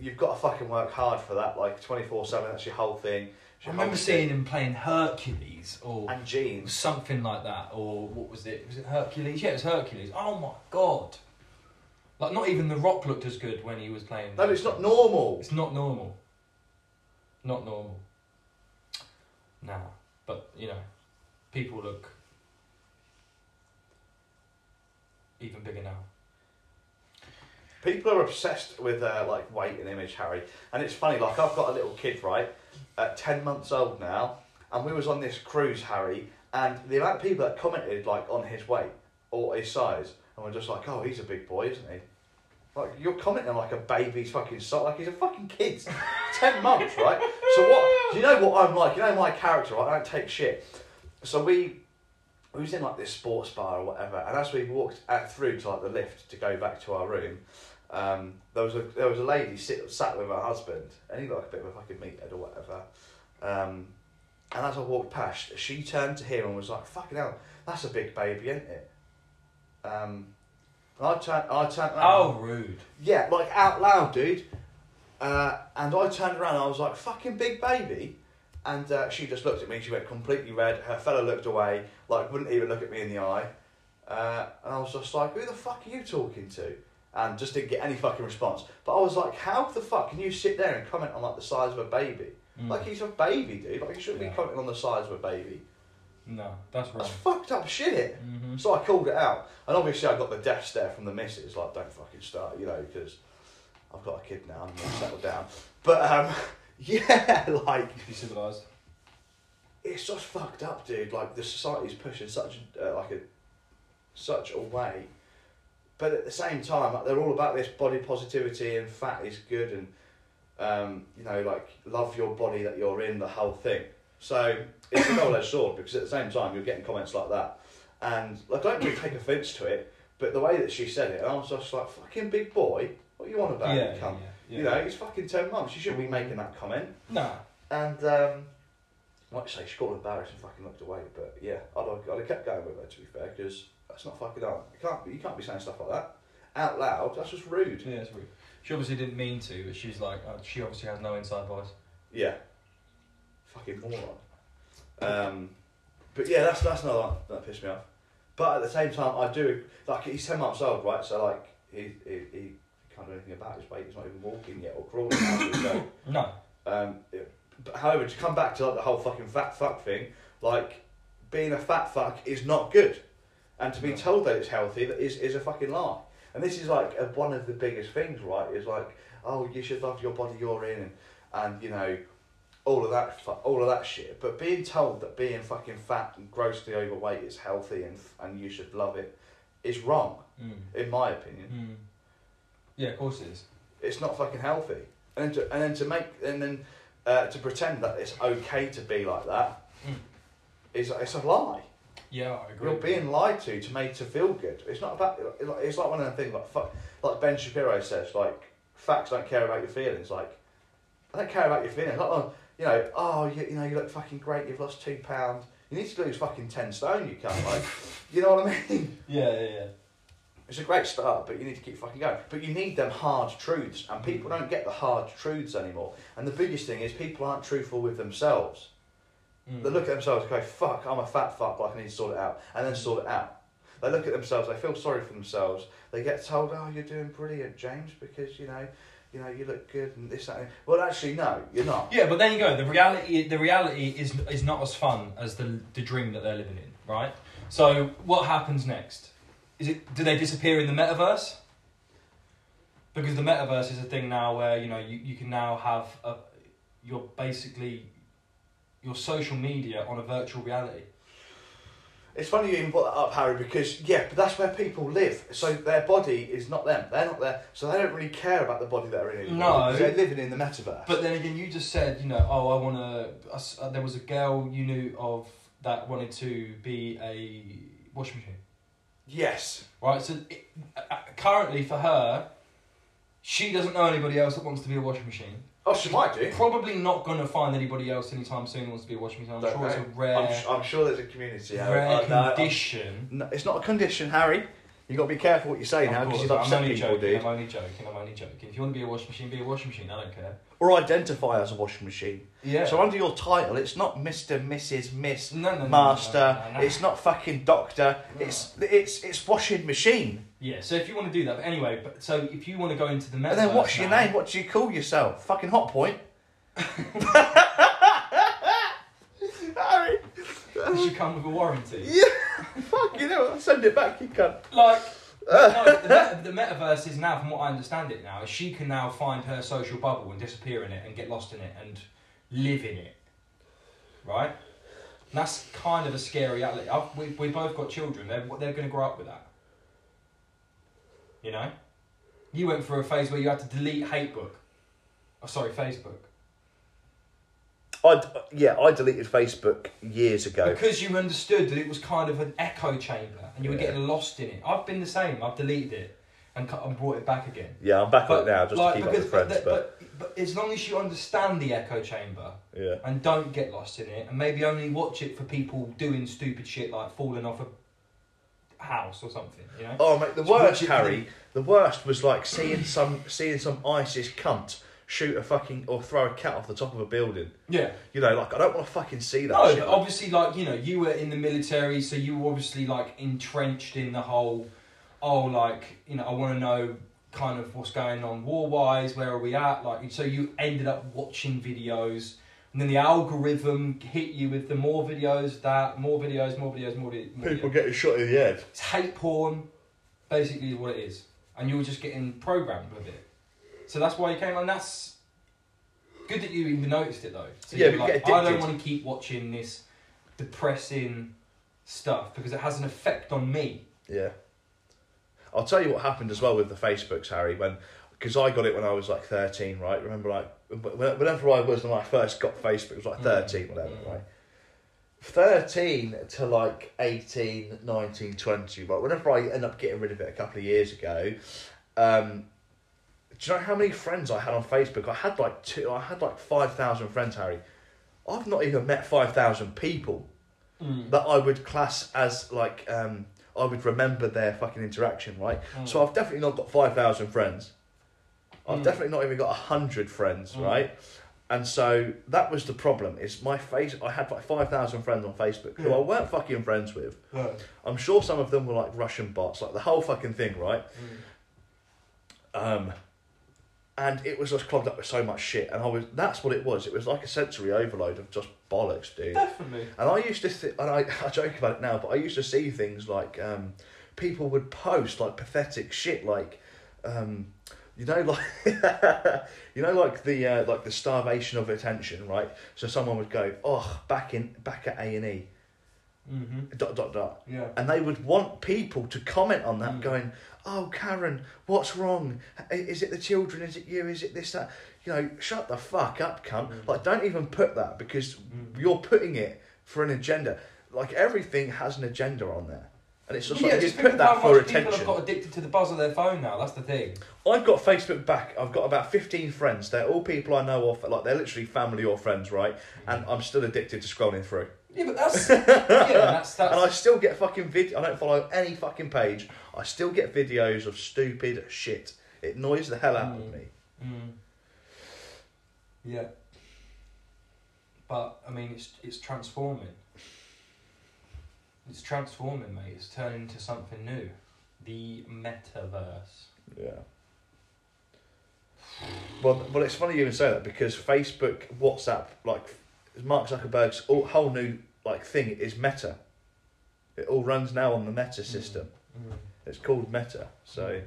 you've got to fucking work hard for that. Like twenty four seven. That's your whole thing. I remember seeing him playing Hercules or and jeans. something like that, or what was it? Was it Hercules? Yeah, it was Hercules. Oh my god! Like not even The Rock looked as good when he was playing. No, it's not normal. It's not normal. Not normal. Now, but you know, people look even bigger now. People are obsessed with uh, like weight and image, Harry. And it's funny. Like I've got a little kid, right, at ten months old now, and we was on this cruise, Harry, and the amount of people that commented like on his weight or his size, and we're just like, oh, he's a big boy, isn't he? Like you're commenting like a baby's fucking size, like he's a fucking kid, [LAUGHS] ten months, right? So what? Do you know what I'm like? You know my character, right? I don't take shit. So we we was in like this sports bar or whatever, and as we walked out through to like the lift to go back to our room, um, there was a there was a lady sit, sat with her husband, and he looked like a bit of a fucking meathead or whatever. Um, and as I walked past, she turned to him and was like, "Fucking hell, that's a big baby, isn't it?" Um, and I turned, I turned around. Oh, rude. Yeah, like out loud, dude. Uh, and I turned around and I was like, fucking big baby. And uh, she just looked at me, she went completely red. Her fella looked away, like wouldn't even look at me in the eye. Uh, and I was just like, who the fuck are you talking to? And just didn't get any fucking response. But I was like, how the fuck can you sit there and comment on like the size of a baby? Mm. Like he's a baby, dude. Like you shouldn't Yeah. be commenting on the size of a baby. No, that's wrong. That's fucked up shit. hmm So I called it out, and obviously I got the death stare from the missus, like don't fucking start, you know, because I've got a kid now, I'm gonna settle down. But um, [LAUGHS] yeah, [LAUGHS] like Be civilized. it's just fucked up, dude. Like the society's pushing such uh, like a such a way, but at the same time, they're all about this body positivity and fat is good and um, you know like love your body that you're in, the whole thing. So it's a double-edged sword because at the same time you're getting comments like that, and like, I don't really take offence to it, but the way that she said it, I was just like, "Fucking big boy, what you on about? yeah, you yeah, yeah, You know, he's fucking ten months. You shouldn't be making that comment. Nah. And um, like I say, she got embarrassed and fucking looked away. But yeah, I'd have, I'd have kept going with her to be fair, because that's not fucking on. You can't be- you can't be saying stuff like that out loud. That's just rude. Yeah, it's rude. She obviously didn't mean to, but she's like, uh, she obviously has no inside voice. Yeah, fucking moron. Um, but yeah, that's that's another one that pissed me off. But at the same time, I do like he's ten months old, right? So like he he, he can't do anything about his weight. He's not even walking yet or crawling. go. [COUGHS] No. Um, it- but however, to come back to like the whole fucking fat fuck thing, like being a fat fuck is not good, and to be told that it's healthy that is is a fucking lie. And this is like a, one of the biggest things, right? Is like, oh, you should love your body you're in, and, and you know, all of that, all of that shit. But being told that being fucking fat and grossly overweight is healthy and and you should love it is wrong. Mm. in my opinion. Mm. Yeah, of course it is. It's not fucking healthy. And then to, and then to make and then uh, to pretend that it's okay to be like that Mm. is it's a lie. Yeah, I agree. You're being lied to to make to feel good. It's not about. It's like one of the things like fuck, like Ben Shapiro says, like facts don't care about your feelings. Like I don't care about your feelings. Like, oh, you know, oh, you, you know, you look fucking great. You've lost two pounds. You need to lose fucking ten stone. You can't like, you know what I mean? [LAUGHS] Yeah, yeah, yeah. It's a great start, but you need to keep fucking going. But you need them hard truths, and people don't get the hard truths anymore. And the biggest thing is people aren't truthful with themselves. Mm. They look at themselves and go, fuck, I'm a fat fuck, like I need to sort it out. And then sort it out. They look at themselves, they feel sorry for themselves. They get told, oh, you're doing brilliant, James, because, you know, you know, you look good and this, that. Well, actually, no, you're not. Yeah, but there you go. The reality, the reality is is not as fun as the the dream that they're living in, right? So what happens next? Is it do they disappear in the metaverse? Because the metaverse is a thing now where you know you, you can now have a, you're basically your social media on a virtual reality. It's funny you even brought that up, Harry, because, yeah, but that's where people live. So their body is not them. They're not there. So they don't really care about the body they're in. anymore, No. They're living in the metaverse. But then again, you just said you know oh I want to. Uh, there was a girl you knew of that wanted to be a washing machine. yes. Right, so it, uh, uh, currently for her, she doesn't know anybody else that wants to be a washing machine. Oh, she might do. Probably not going to find anybody else anytime soon who wants to be a machine. I'm Don't sure it's a rare, I'm, s- I'm sure there's a community. Harry. rare I know, I'm- condition. No, it's not a condition, Harry. You've got to be careful what you say now because you've I'm upset only people, joking. dude. I'm only joking. I'm only joking. If you want to be a washing machine, be a washing machine. I don't care. Or identify as a washing machine. Yeah. So under your title, it's not Mr., Mrs., Miss, no, no, no, Master. no, no, no. It's not fucking Doctor. It's it's it's washing machine. Yeah. So if you want to do that, but anyway, but so if you want to go into the metaverse, and then what's your now- name? What do you call yourself? Fucking Hotpoint. Harry. Does [LAUGHS] [LAUGHS] you come with a warranty? Yeah. Fucking hell. Send it back, you cunt. Like, [LAUGHS] no, the, meta- the metaverse is now, from what I understand it now, is she can now find her social bubble and disappear in it and get lost in it and live in it. Right? And that's kind of a scary reality. I've, we, we both got children. They're, they're going to grow up with that. You know? You went through a phase where you had to delete Hatebook. Oh, sorry, Facebook. I yeah, I deleted Facebook years ago. Because you understood that it was kind of an echo chamber and you were Yeah. getting lost in it. I've been the same. I've deleted it and, cut- and brought it back again. Yeah, I'm back on it now just like, to keep because, up with friends, but, but, but, but as long as you understand the echo chamber yeah. and don't get lost in it, and maybe only watch it for people doing stupid shit like falling off a house or something, you know. Oh mate, the watch worst, Harry. The worst was like seeing some seeing some ISIS cunt shoot a fucking or throw a cat off the top of a building. Yeah. You know, like I don't want to fucking see that. No, shit. but obviously, like you know, you were in the military, so you were obviously like entrenched in the whole. Oh, like you know, I want to know kind of what's going on war wise. Where are we at? Like, so you ended up watching videos, and then the algorithm hit you with the more videos, that more videos, more videos, more, vi- more People videos. getting shot in the head. It's hate porn, basically, is what it is, and you were just getting programmed with it. So that's why you came, and that's good that you even noticed it though. So Yeah, you're like, get I don't want to keep watching this depressing stuff because it has an effect on me. Yeah. I'll tell you what happened as well with the Facebooks, Harry, when because I got it when I was like thirteen, right? Remember, like whenever I was when I first got Facebook, it was like Mm. thirteen, whatever, Mm. right? 13 to like 18, 19, 20, right? Whenever I end up getting rid of it a couple of years ago, um, do you know how many friends I had on Facebook? I had like two, I had like 5,000 friends, Harry. I've not even met 5,000 people that I would class as like, um, I would remember their fucking interaction, right? Mm. So I've definitely not got 5,000 friends. I've Mm. definitely not even got 100 friends, Mm. right? And so that was the problem. Is my face? I had like five thousand friends on Facebook who Yeah. I weren't fucking friends with. Yeah. I'm sure some of them were like Russian bots, like the whole fucking thing, right? Mm. Um, and it was just clogged up with so much shit, and I was that's what it was. It was like a sensory overload of just bollocks, dude. Definitely. And I used to, th- and I, [LAUGHS] I joke about it now, but I used to see things like um, people would post like pathetic shit, like um, you know, [LAUGHS] like you know, like the uh, like the starvation of attention, right? So someone would go, "Oh, back in back at A and E," Mm-hmm. Dot dot dot. Yeah. And they would want people to comment on that, Mm. going, "Oh, Karen, what's wrong? Is it the children? Is it you? Is it this that?" You know, shut the fuck up, cunt. Mm. Like, don't even put that because Mm. you're putting it for an agenda. Like everything has an agenda on there, and it's just yeah, like just put that for much people have got addicted to the buzz of their phone now. That's the thing. I've got Facebook back. I've got about fifteen friends. They're all people I know of. Like they're literally family or friends, right? And I'm still addicted to scrolling through. Yeah, but that's [LAUGHS] yeah, that's that's. And I still get fucking video. I don't follow any fucking page. I still get videos of stupid shit. It annoys the hell out of Mm. me. Mm. Yeah. But I mean, it's it's transforming. It's transforming, mate. It's turning into something new. The metaverse. Yeah. Well, well, it's funny you even say that because Facebook, WhatsApp, like Mark Zuckerberg's whole new like thing is Meta. It all runs now on the Meta system. Mm. It's called Meta. So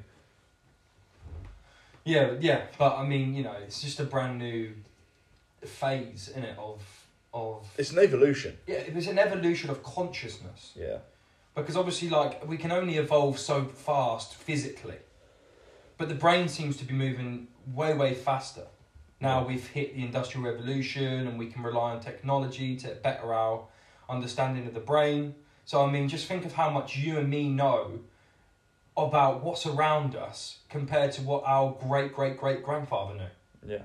Yeah, yeah, but I mean, you know, it's just a brand new phase in it of of it's an evolution. yeah, it was an evolution of consciousness. Yeah. Because obviously, like, we can only evolve so fast physically. But the brain seems to be moving way, way faster. Now we've hit the Industrial Revolution and we can rely on technology to better our understanding of the brain. So, I mean, just think of how much you and me know about what's around us compared to what our great, great, great grandfather knew. Yeah.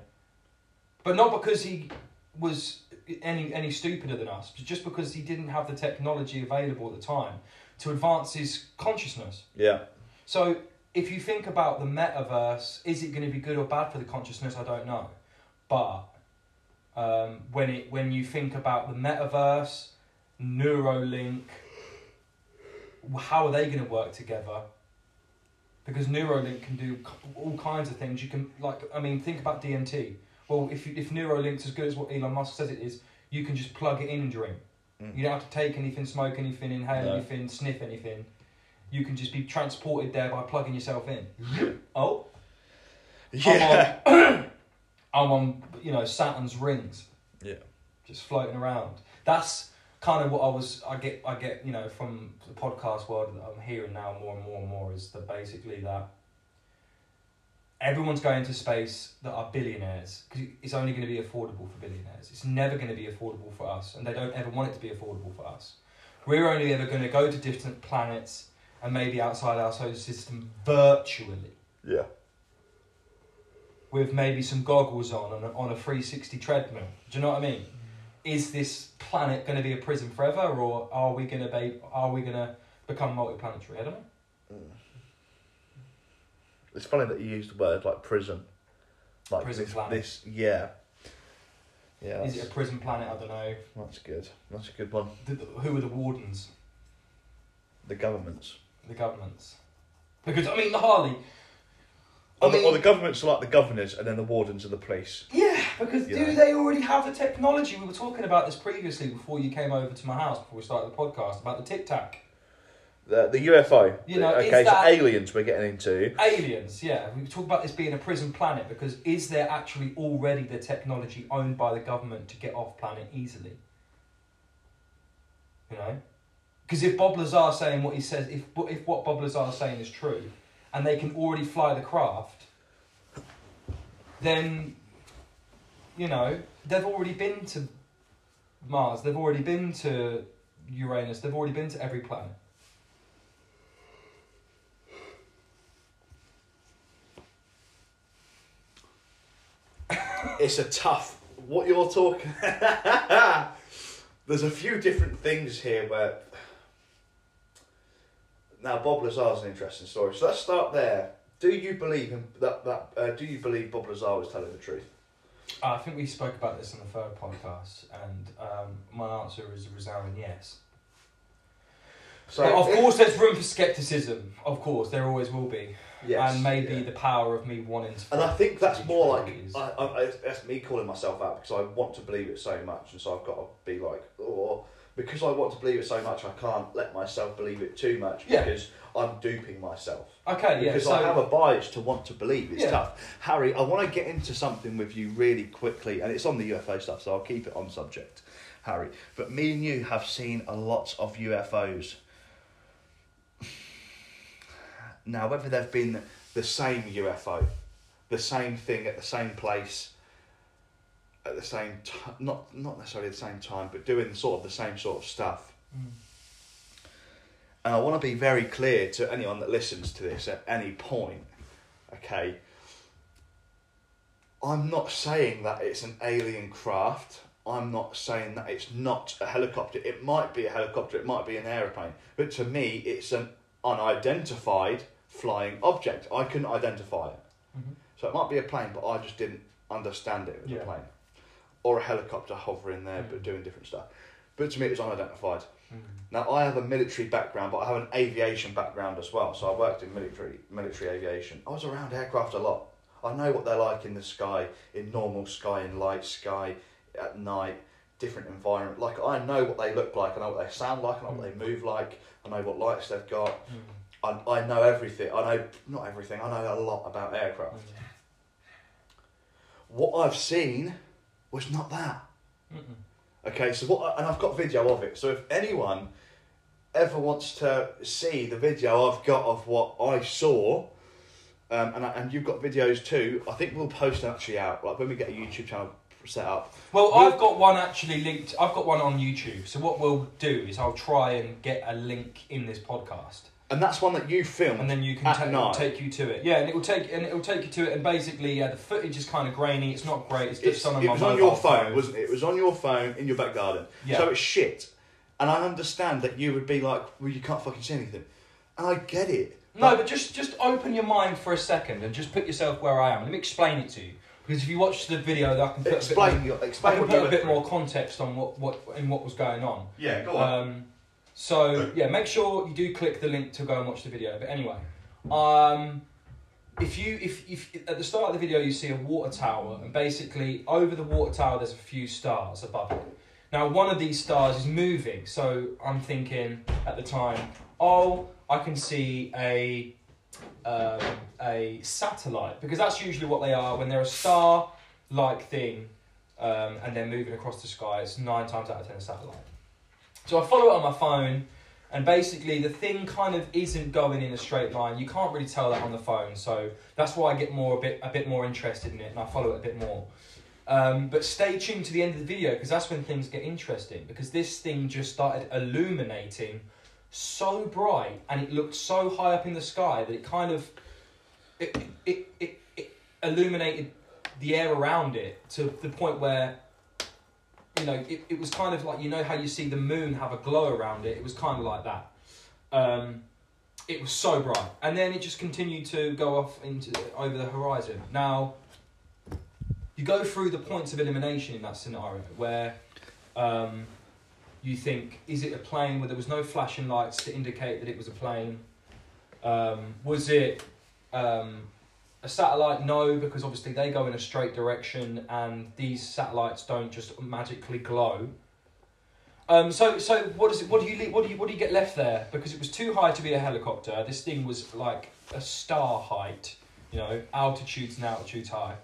But not because he was any any stupider than us, but just because he didn't have the technology available at the time to advance his consciousness. Yeah. So if you think about the metaverse, is it going to be good or bad for the consciousness? I don't know. But um, when it when you think about the metaverse, Neuralink, how are they going to work together? Because Neuralink can do all kinds of things. You can like I mean, think about DMT. Well, if you, if Neuralink's as good as what Elon Musk says it is, you can just plug it in and drink. Mm. You don't have to take anything, smoke anything, inhale No. anything, sniff anything. You can just be transported there by plugging yourself in. oh, Yeah. [LAUGHS] I'm on, you know, Saturn's rings. Yeah. Just floating around. That's kind of what I was. I get. I get. You know, from the podcast world that I'm hearing now more and more and more is that basically that everyone's going to space that are billionaires because it's only going to be affordable for billionaires. It's never going to be affordable for us, and they don't ever want it to be affordable for us. We're only ever going to go to different planets and maybe outside our solar system virtually yeah. With maybe some goggles on on a, on a 360 treadmill. Do you know what I mean? Is this planet going to be a prison forever, or are we going to be are we going to become multiplanetary? I don't know. Mm. It's funny that you used the word like prison. Like Prison this, planet. this yeah. Yeah. Is it a prison planet? I don't know. that's good. That's a good one. The, the- who are the wardens? The governments. The governments. Because I mean, the Harley. I Or the, or the governments are like the governors and then the wardens are the police. Yeah, because do know. they already have the technology? We were talking about this previously before you came over to my house before we started the podcast about the Tic Tac. The, the UFO. You know, okay, so aliens we're getting into. Aliens, yeah. We talk about this being a prison planet because is there actually already the technology owned by the government to get off planet easily? You know? Because if Bob Lazar saying what he says, if if what Bob Lazar is saying is true, and they can already fly the craft, then you know they've already been to Mars, they've already been to Uranus, they've already been to every planet. It's a tough. What you're talking. [LAUGHS] There's a few different things here where. Now Bob Lazar's an interesting story. So let's start there. Do you believe him that that? Uh, do you believe Bob Lazar was telling the truth? I think we spoke about this in the third podcast, and um, my answer is a resounding yes. So But of if- course, there's room for skepticism. Of course, there always will be, yes, and maybe yeah. the power of me wanting to. And I think that's more like is- I, I, that's me calling myself out because I want to believe it so much, and so I've got to be like, oh. Because I want to believe it so much, I can't let myself believe it too much Yeah. because I'm duping myself. Okay, yeah. Because so I have a bias to want to believe it's Yeah. tough. Harry, I want to get into something with you really quickly, and it's on the UFO stuff, so I'll keep it on subject, Harry. But me and you have seen a lot of UFOs. Now, whether they've been the same UFO, the same thing at the same place, at the same time, not not necessarily at the same time, but doing sort of the same sort of stuff. Mm. And I want to be very clear to anyone that listens to this at any point, okay? I'm not saying that it's an alien craft. I'm not saying that it's not a helicopter. It might be a helicopter, it might be an aeroplane. But to me, it's an unidentified flying object. I couldn't identify it. Mhm. So it might be a plane, but I just didn't understand it as Yeah. a plane. Or a helicopter hovering there, but Mhm. doing different stuff. But to me, it was unidentified. Mm. Now I have a military background, but I have an aviation background as well. So I worked in military military aviation. I was around aircraft a lot. I know what they're like in the sky, in normal sky, in light sky, at night, different environment. Like I know what they look like. I know what they sound like. I know what they move like. I know what lights they've got. Mm. I, I know everything. I know not everything. I know a lot about aircraft. What I've seen was not that. Mm-mm. Okay, so what, and I've got video of it. So if anyone ever wants to see the video I've got of what I saw, um, and I- and you've got videos too, I think we'll post actually out. Like when we get a YouTube channel set up. Well, We'll- I've got one actually linked. I've got one on YouTube. So what we'll do is I'll try and get a link in this podcast, And that's one that you film, and then you can At ta- night. take you to it. Yeah, and it will take and it will take you to it. And basically, yeah, the footage is kind of grainy. It's not great. It's just It's, on it was on your phone, wasn't it? It was on your phone in your back garden. Yeah. So it's shit. And I understand that you would be like, well, you can't fucking see anything. And I get it. No, but just just open your mind for a second and just put yourself where I am. Let me explain it to you. Because if you watch the video, I can put explain a bit more, I explain can put a bit more context on what what and what was going on. Yeah, go Um, so yeah, make sure you do click the link to go and watch the video. But anyway, um, if you if, if at the start of the video you see a water tower and basically over the water tower there's a few stars above it. Now one of these stars is moving, so I'm thinking at the time, oh, I can see a um, a satellite because that's usually what they are when they're a star-like thing um, and they're moving across the sky. It's nine times out of ten a satellite. So I follow it on my phone, and basically the thing kind of isn't going in a straight line. You can't really tell that on the phone, so that's why I get more a bit a bit more interested in it, and I follow it a bit more. Um, but stay tuned to the end of the video because that's when things get interesting. Because this thing just started illuminating so bright, and it looked so high up in the sky that it kind of it it, it, it illuminated the air around it to the point where you know, it, it was kind of like, you know how you see the moon have a glow around it? It was kind of like that. Um, it was so bright. And then it just continued to go off into over the horizon. Now, you go through the points of elimination in that scenario where um, you think, is it a plane where there was no flashing lights to indicate that it was a plane? Um, was it um, a satellite? No, because obviously they go in a straight direction, and these satellites don't just magically glow. Um, so, so what is it? What do you what do you what do you get left there? Because it was too high to be a helicopter. This thing was like a star height. You know, altitudes and altitudes high.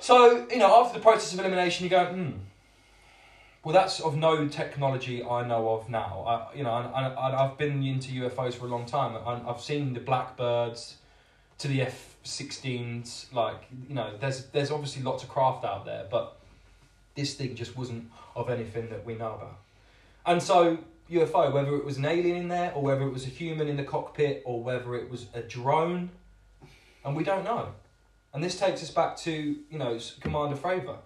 So you know, after the process of elimination, you go, hmm. Well, that's of no technology I know of now. I, you know, I, I, I've been into UFOs for a long time. I, I've seen the Blackbirds, to the F sixteens. Like you know, there's there's obviously lots of craft out there, but this thing just wasn't of anything that we know about. And so UFO, whether it was an alien in there, or whether it was a human in the cockpit, or whether it was a drone, and we don't know. And this takes us back to you know Commander Fravor.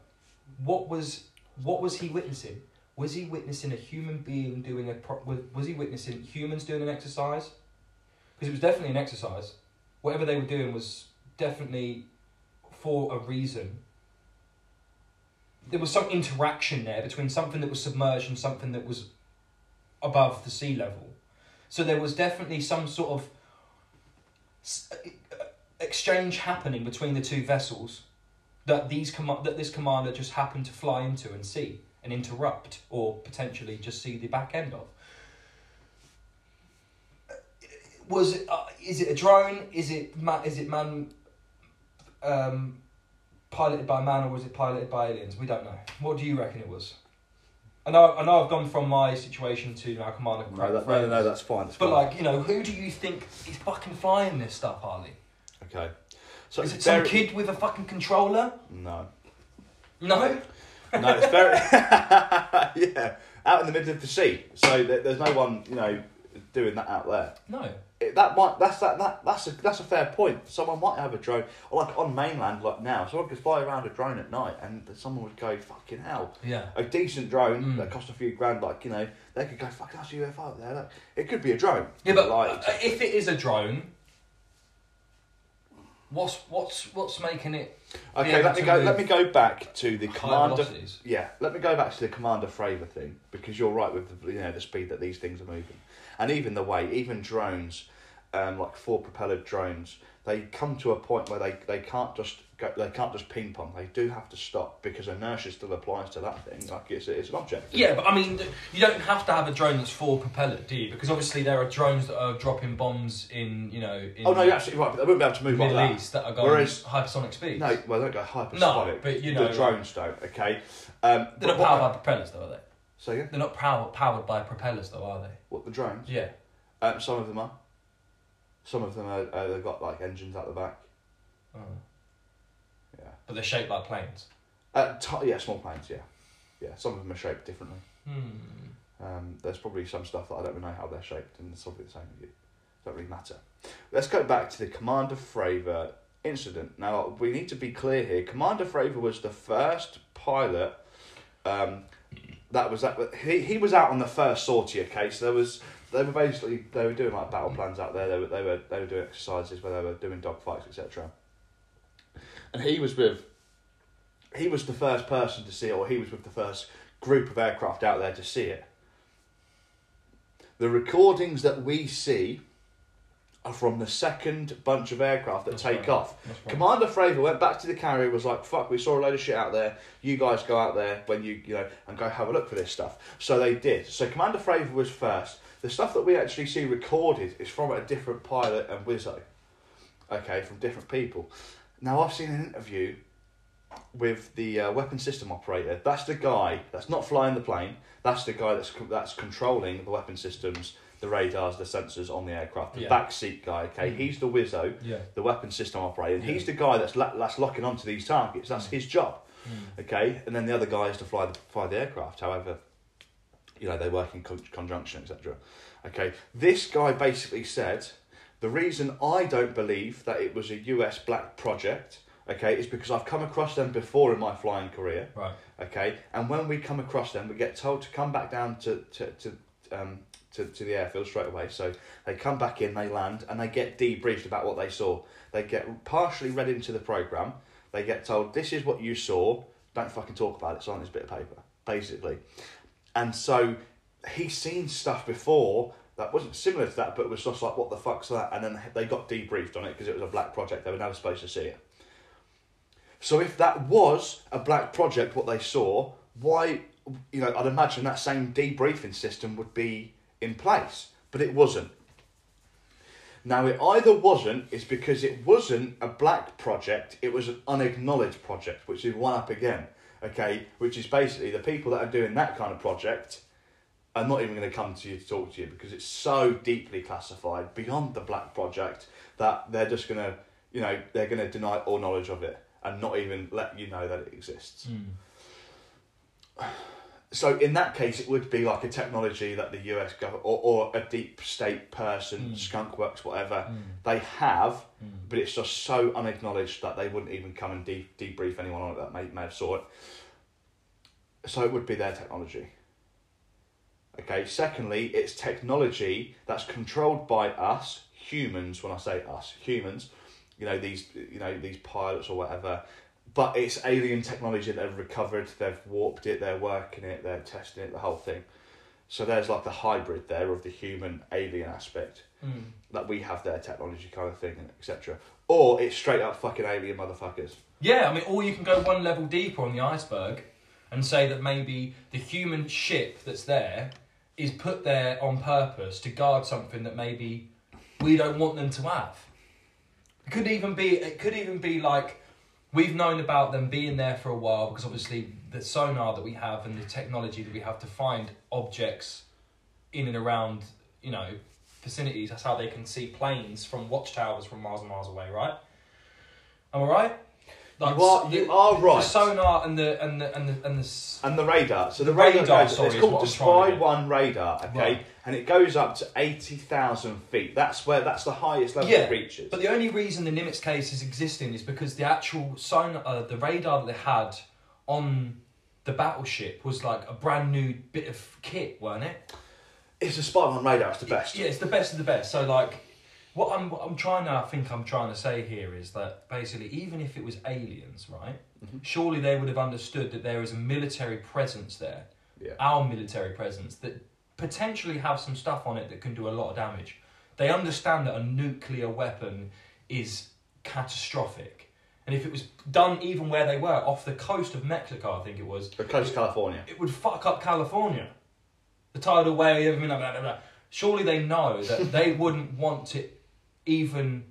What was what was he witnessing? Was he witnessing a human being doing a pro- was, was he witnessing humans doing an exercise? Because it was definitely an exercise whatever they were doing was definitely for a reason. There was some interaction there between something that was submerged and something that was above the sea level. So there was definitely some sort of uh, exchange happening between the two vessels that these com- that this commander just happened to fly into and see and interrupt or potentially just see the back end of. Was it? Uh, is it a drone? Is it ma- Is it man? Um, piloted by man or was it piloted by aliens? We don't know. What do you reckon it was? I know. I know. I've gone from my situation to now Commander. No, that, no, no, no, that's fine. That's But fine. like, you know, who do you think is fucking flying this stuff, Harley? okay. So Is it some very- kid with a fucking controller? No. No. No, it's very [LAUGHS] yeah out in the middle of the sea. So there- there's no one you know doing that out there. No. That might that's that, that that's a that's a fair point. Someone might have a drone, or like on mainland, like now, someone could fly around a drone at night, and someone would go fucking hell. Yeah. A decent drone Mm. that cost a few grand, like you know, they could go fuck that's a UFO up there. Look. It could be a drone. Yeah, but like uh, if it is a drone, what's what's what's making it? okay, let me go. Let me go back to the commander. velocities? Yeah, let me go back to the Commander Fravor thing because you're right with the you know the speed that these things are moving, and even the way even drones, um, like four propeller drones, they come to a point where they, they can't just go they can't just ping pong. They do have to stop because inertia still applies to that thing. Like it's it's an object. Yeah, but I mean, you don't have to have a drone that's four propeller, do you? Because obviously there are drones that are dropping bombs in, you know, in Oh no, you're absolutely right. But they wouldn't be able to move like Middle that. East that are going Whereas- hypersonic speeds. No, well they don't go hypersonic. No, but, you know, the drones don't. Okay. Um, they're not powered by propellers, though, are they? So yeah, They're not power, powered by propellers, though, are they? what the drones? Yeah. Um, some of them are. Some of them are. Uh, they've got like engines at the back. Oh. Yeah. But they're shaped like planes. Uh, t- yeah, small planes. Yeah, yeah. Some of them are shaped differently. Hmm. Um, there's probably some stuff that I don't really know how they're shaped, and it's probably the same with you. Don't really matter. Let's go back to the Commander Fravor incident. Now we need to be clear here. Commander Fravor was the first pilot. Um, that was that. He he was out on the first sortie. Okay, so there was they were basically they were doing like battle plans out there. They were they were they were doing exercises where they were doing dogfights, etc. And he was with. He was the first person to see it, or he was with the first group of aircraft out there to see it. The recordings that we see are from the second bunch of aircraft that That's take right. off. Right. Commander Fravor went back to the carrier, was like, "Fuck, we saw a load of shit out there. You guys go out there when you you know and go have a look for this stuff." So they did. So Commander Fravor was first. The stuff that we actually see recorded is from a different pilot and Wizzo. Okay, from different people. Now I've seen an interview with the uh, weapon system operator. That's the guy that's not flying the plane. That's the guy that's co- that's controlling the weapon systems, the radars, the sensors on the aircraft. The Yeah. back seat guy. Okay, Mhm. he's the Wizzo Yeah. the weapon system operator. And Yeah. He's the guy that's la- that's locking onto these targets. That's Mm. his job. Hmm. Okay, and then the other guy is to fly the fly the aircraft. However, you know they work in con- conjunction, etc. Okay, this guy basically said the reason I don't believe that it was a US black project. Okay, is because I've come across them before in my flying career. Right. Okay, and when we come across them, we get told to come back down to to to um, to, to the airfield straight away. So they come back in, they land, and they get debriefed about what they saw. They get partially read into the program. They get told, "This is what you saw. Don't fucking talk about it. It's on this bit of paper." Basically, and so he's seen stuff before that wasn't similar to that, but was just like, "What the fuck's that?" And then they got debriefed on it because it was a black project. They were never supposed to see it. So if that was a black project, what they saw, why, you know, I'd imagine that same debriefing system would be in place, but it wasn't. Now, it either wasn't, is because it wasn't a black project, it was an unacknowledged project, which is one up again, okay? Which is basically the people that are doing that kind of project are not even going to come to you to talk to you because it's so deeply classified beyond the black project that they're just going to, you know, they're going to deny all knowledge of it and not even let you know that it exists. Hmm. [SIGHS] [SIGHS] [SIGHS] So in that case, it would be like a technology that the US go or, or a deep state person, Mm. skunkworks, whatever, Hmm. they have, Hmm. but it's just so unacknowledged that they wouldn't even come and de- debrief anyone on it that may, may have saw it. So it would be their technology. Okay. Secondly, it's technology that's controlled by us humans. When I say us humans, you know these you know these pilots or whatever. But it's alien technology that they've recovered. They've warped it. They're working it. They're testing it. The whole thing. So there's like the hybrid there of the human alien aspect Hmm. that we have their technology kind of thing, etc. Or it's straight up fucking alien motherfuckers. Yeah, I mean, or you can go one level deeper on the iceberg and say that maybe the human ship that's there is put there on purpose to guard something that maybe we don't want them to have. It could even be it could even be like we've known about them being there for a while because obviously the sonar that we have and the technology that we have to find objects in and around, you know, vicinities. That's how they can see planes from watchtowers from miles and miles away, right? Am I right? You are- you are right. The sonar and the and the and the and the. And the radar. So the, The radar, radar, sorry, it's called the Spy. One radar, okay, Right. And it goes up to eighty thousand feet. That's where that's the highest level Yeah, it reaches. But the only reason the Nimitz case is existing is because the actual sonar, uh, the radar that they had on the battleship was like a brand new bit of kit, weren't it? it's a SPY-1 radar. It's the best. Yeah, it's the best of the best. So like, what I'm what I'm trying to I think I'm trying to say here is that basically, even if it was aliens, right? Mhm. Surely they would have understood that there is a military presence there, Yeah. our military presence that potentially have some stuff on it that can do a lot of damage. They understand that a nuclear weapon is catastrophic. And if it was done even where they were, off the coast of Mexico, I think it was, The coast of California. it would fuck up California. The tidal wave, everything like that. blah, blah. Surely they know that [LAUGHS] they wouldn't want to even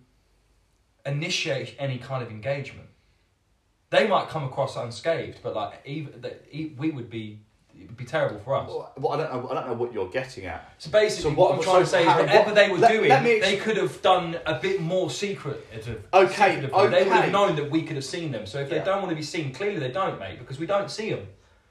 initiate any kind of engagement. They might come across unscathed, but like even we would be it would be terrible for us. Well, well, I don't know. I don't know what you're getting at. So basically, So what, what- I'm trying to say is whatever what- they were let- doing, let ex- they could have done a bit more secret. Okay, secretively. They would have known that we could have seen them. So if Yeah. they don't want to be seen, clearly they don't, mate, because we don't see them.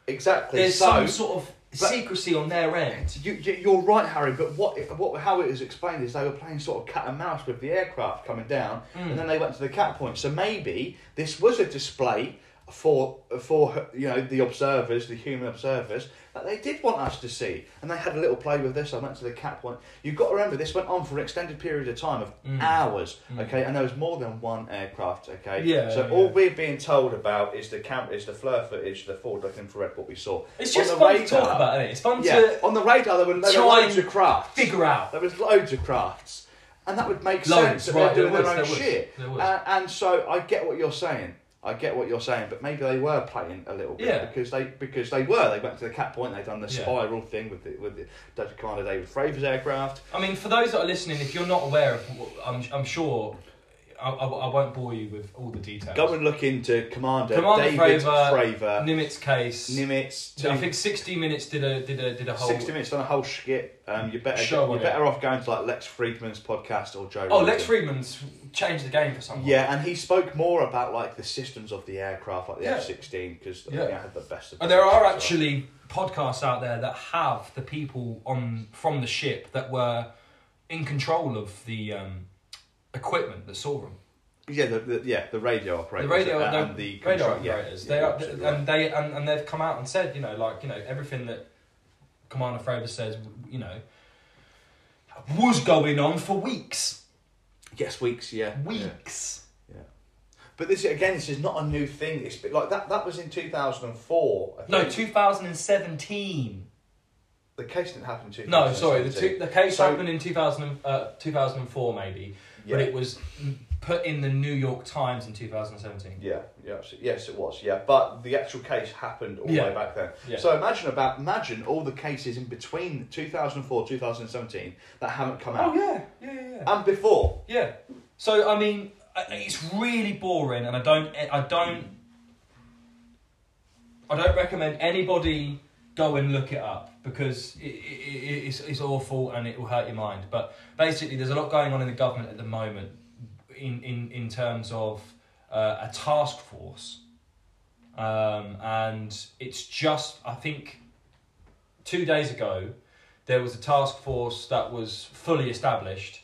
Exactly. There's so, some sort of secrecy on their end. You, you- you're right, Harry. But what, what, how it was explained is they were playing sort of cat and mouse with the aircraft coming down, Mm. and then they went to the cap point. So maybe this was a display for for you know the observers, the human observers, that they did want us to see, and they had a little play with this. I went to the cap point. You've got to remember this went on for an extended period of time of Mm. hours. Mm. Okay, and there was more than one aircraft. Okay, Yeah, So yeah. all we're being told about is the camp, is the FLIR footage, the forward-looking infrared, what we saw. It's On just fun to talk about, it? It's fun yeah, to on the radar there were, there were loads of crafts. figure out. There was loads of crafts, and that would make Loads, sense that right, they're doing there their was, own there was, shit. was. Uh, and so I get what you're saying. I get what you're saying, but maybe they were playing a little bit Yeah. because they because they were. They went to the cap point. They done the Yeah. spiral thing with the with the Dutch Commander David Fravor's aircraft. I mean, for those that are listening, if you're not aware of, I'm, I'm sure, I, I, I won't bore you with all the details. Go and look into Commander, Commander David Fravor, Fravor, Nimitz case. Nimitz. I think 60 minutes did a did a did a whole. 60 minutes on a whole skit. Um, you better Show you're it. better off going to like Lex Fridman's podcast or Joe. Oh, Rogan. Lex Fridman's changed the game for someone. Yeah, and he spoke more about like the systems of the aircraft, like the Yeah. F sixteen, because Yeah. yeah. had the best. Of And there are actually podcasts out there that have the people on from the ship that were in control of the um, equipment that saw them. yeah, the, the yeah the radio The operators radio, and, the and the radio operators. yeah, they are, absolutely and right. they and, and they've come out and said, you know, like you know everything that Commander Fravor says, you know, was going on for weeks. yes, weeks, yeah, weeks. yeah. But this again, this is not a new thing. It's like that. That was in two thousand and four. No, 2017. the case didn't happen in two. No, sorry, the, two, the case So- happened in 2000, and- uh, 2004 maybe, Yeah. but it was put in the New York Times in 2017. Yeah, yeah, yes, it was. Yeah, but the actual case happened all the Yeah. way back then. Yeah. So imagine about imagine all the cases in between 2004 2017 that haven't come out Oh yeah, yeah, yeah, yeah. and before. Yeah. So I mean, it's really boring, and I don't, I don't, I don't recommend anybody go and look it up because it, it, it's, it's awful and it will hurt your mind. But basically, there's a lot going on in the government at the moment in in in terms of uh, a task force, um, and it's just I think two days ago there was a task force that was fully established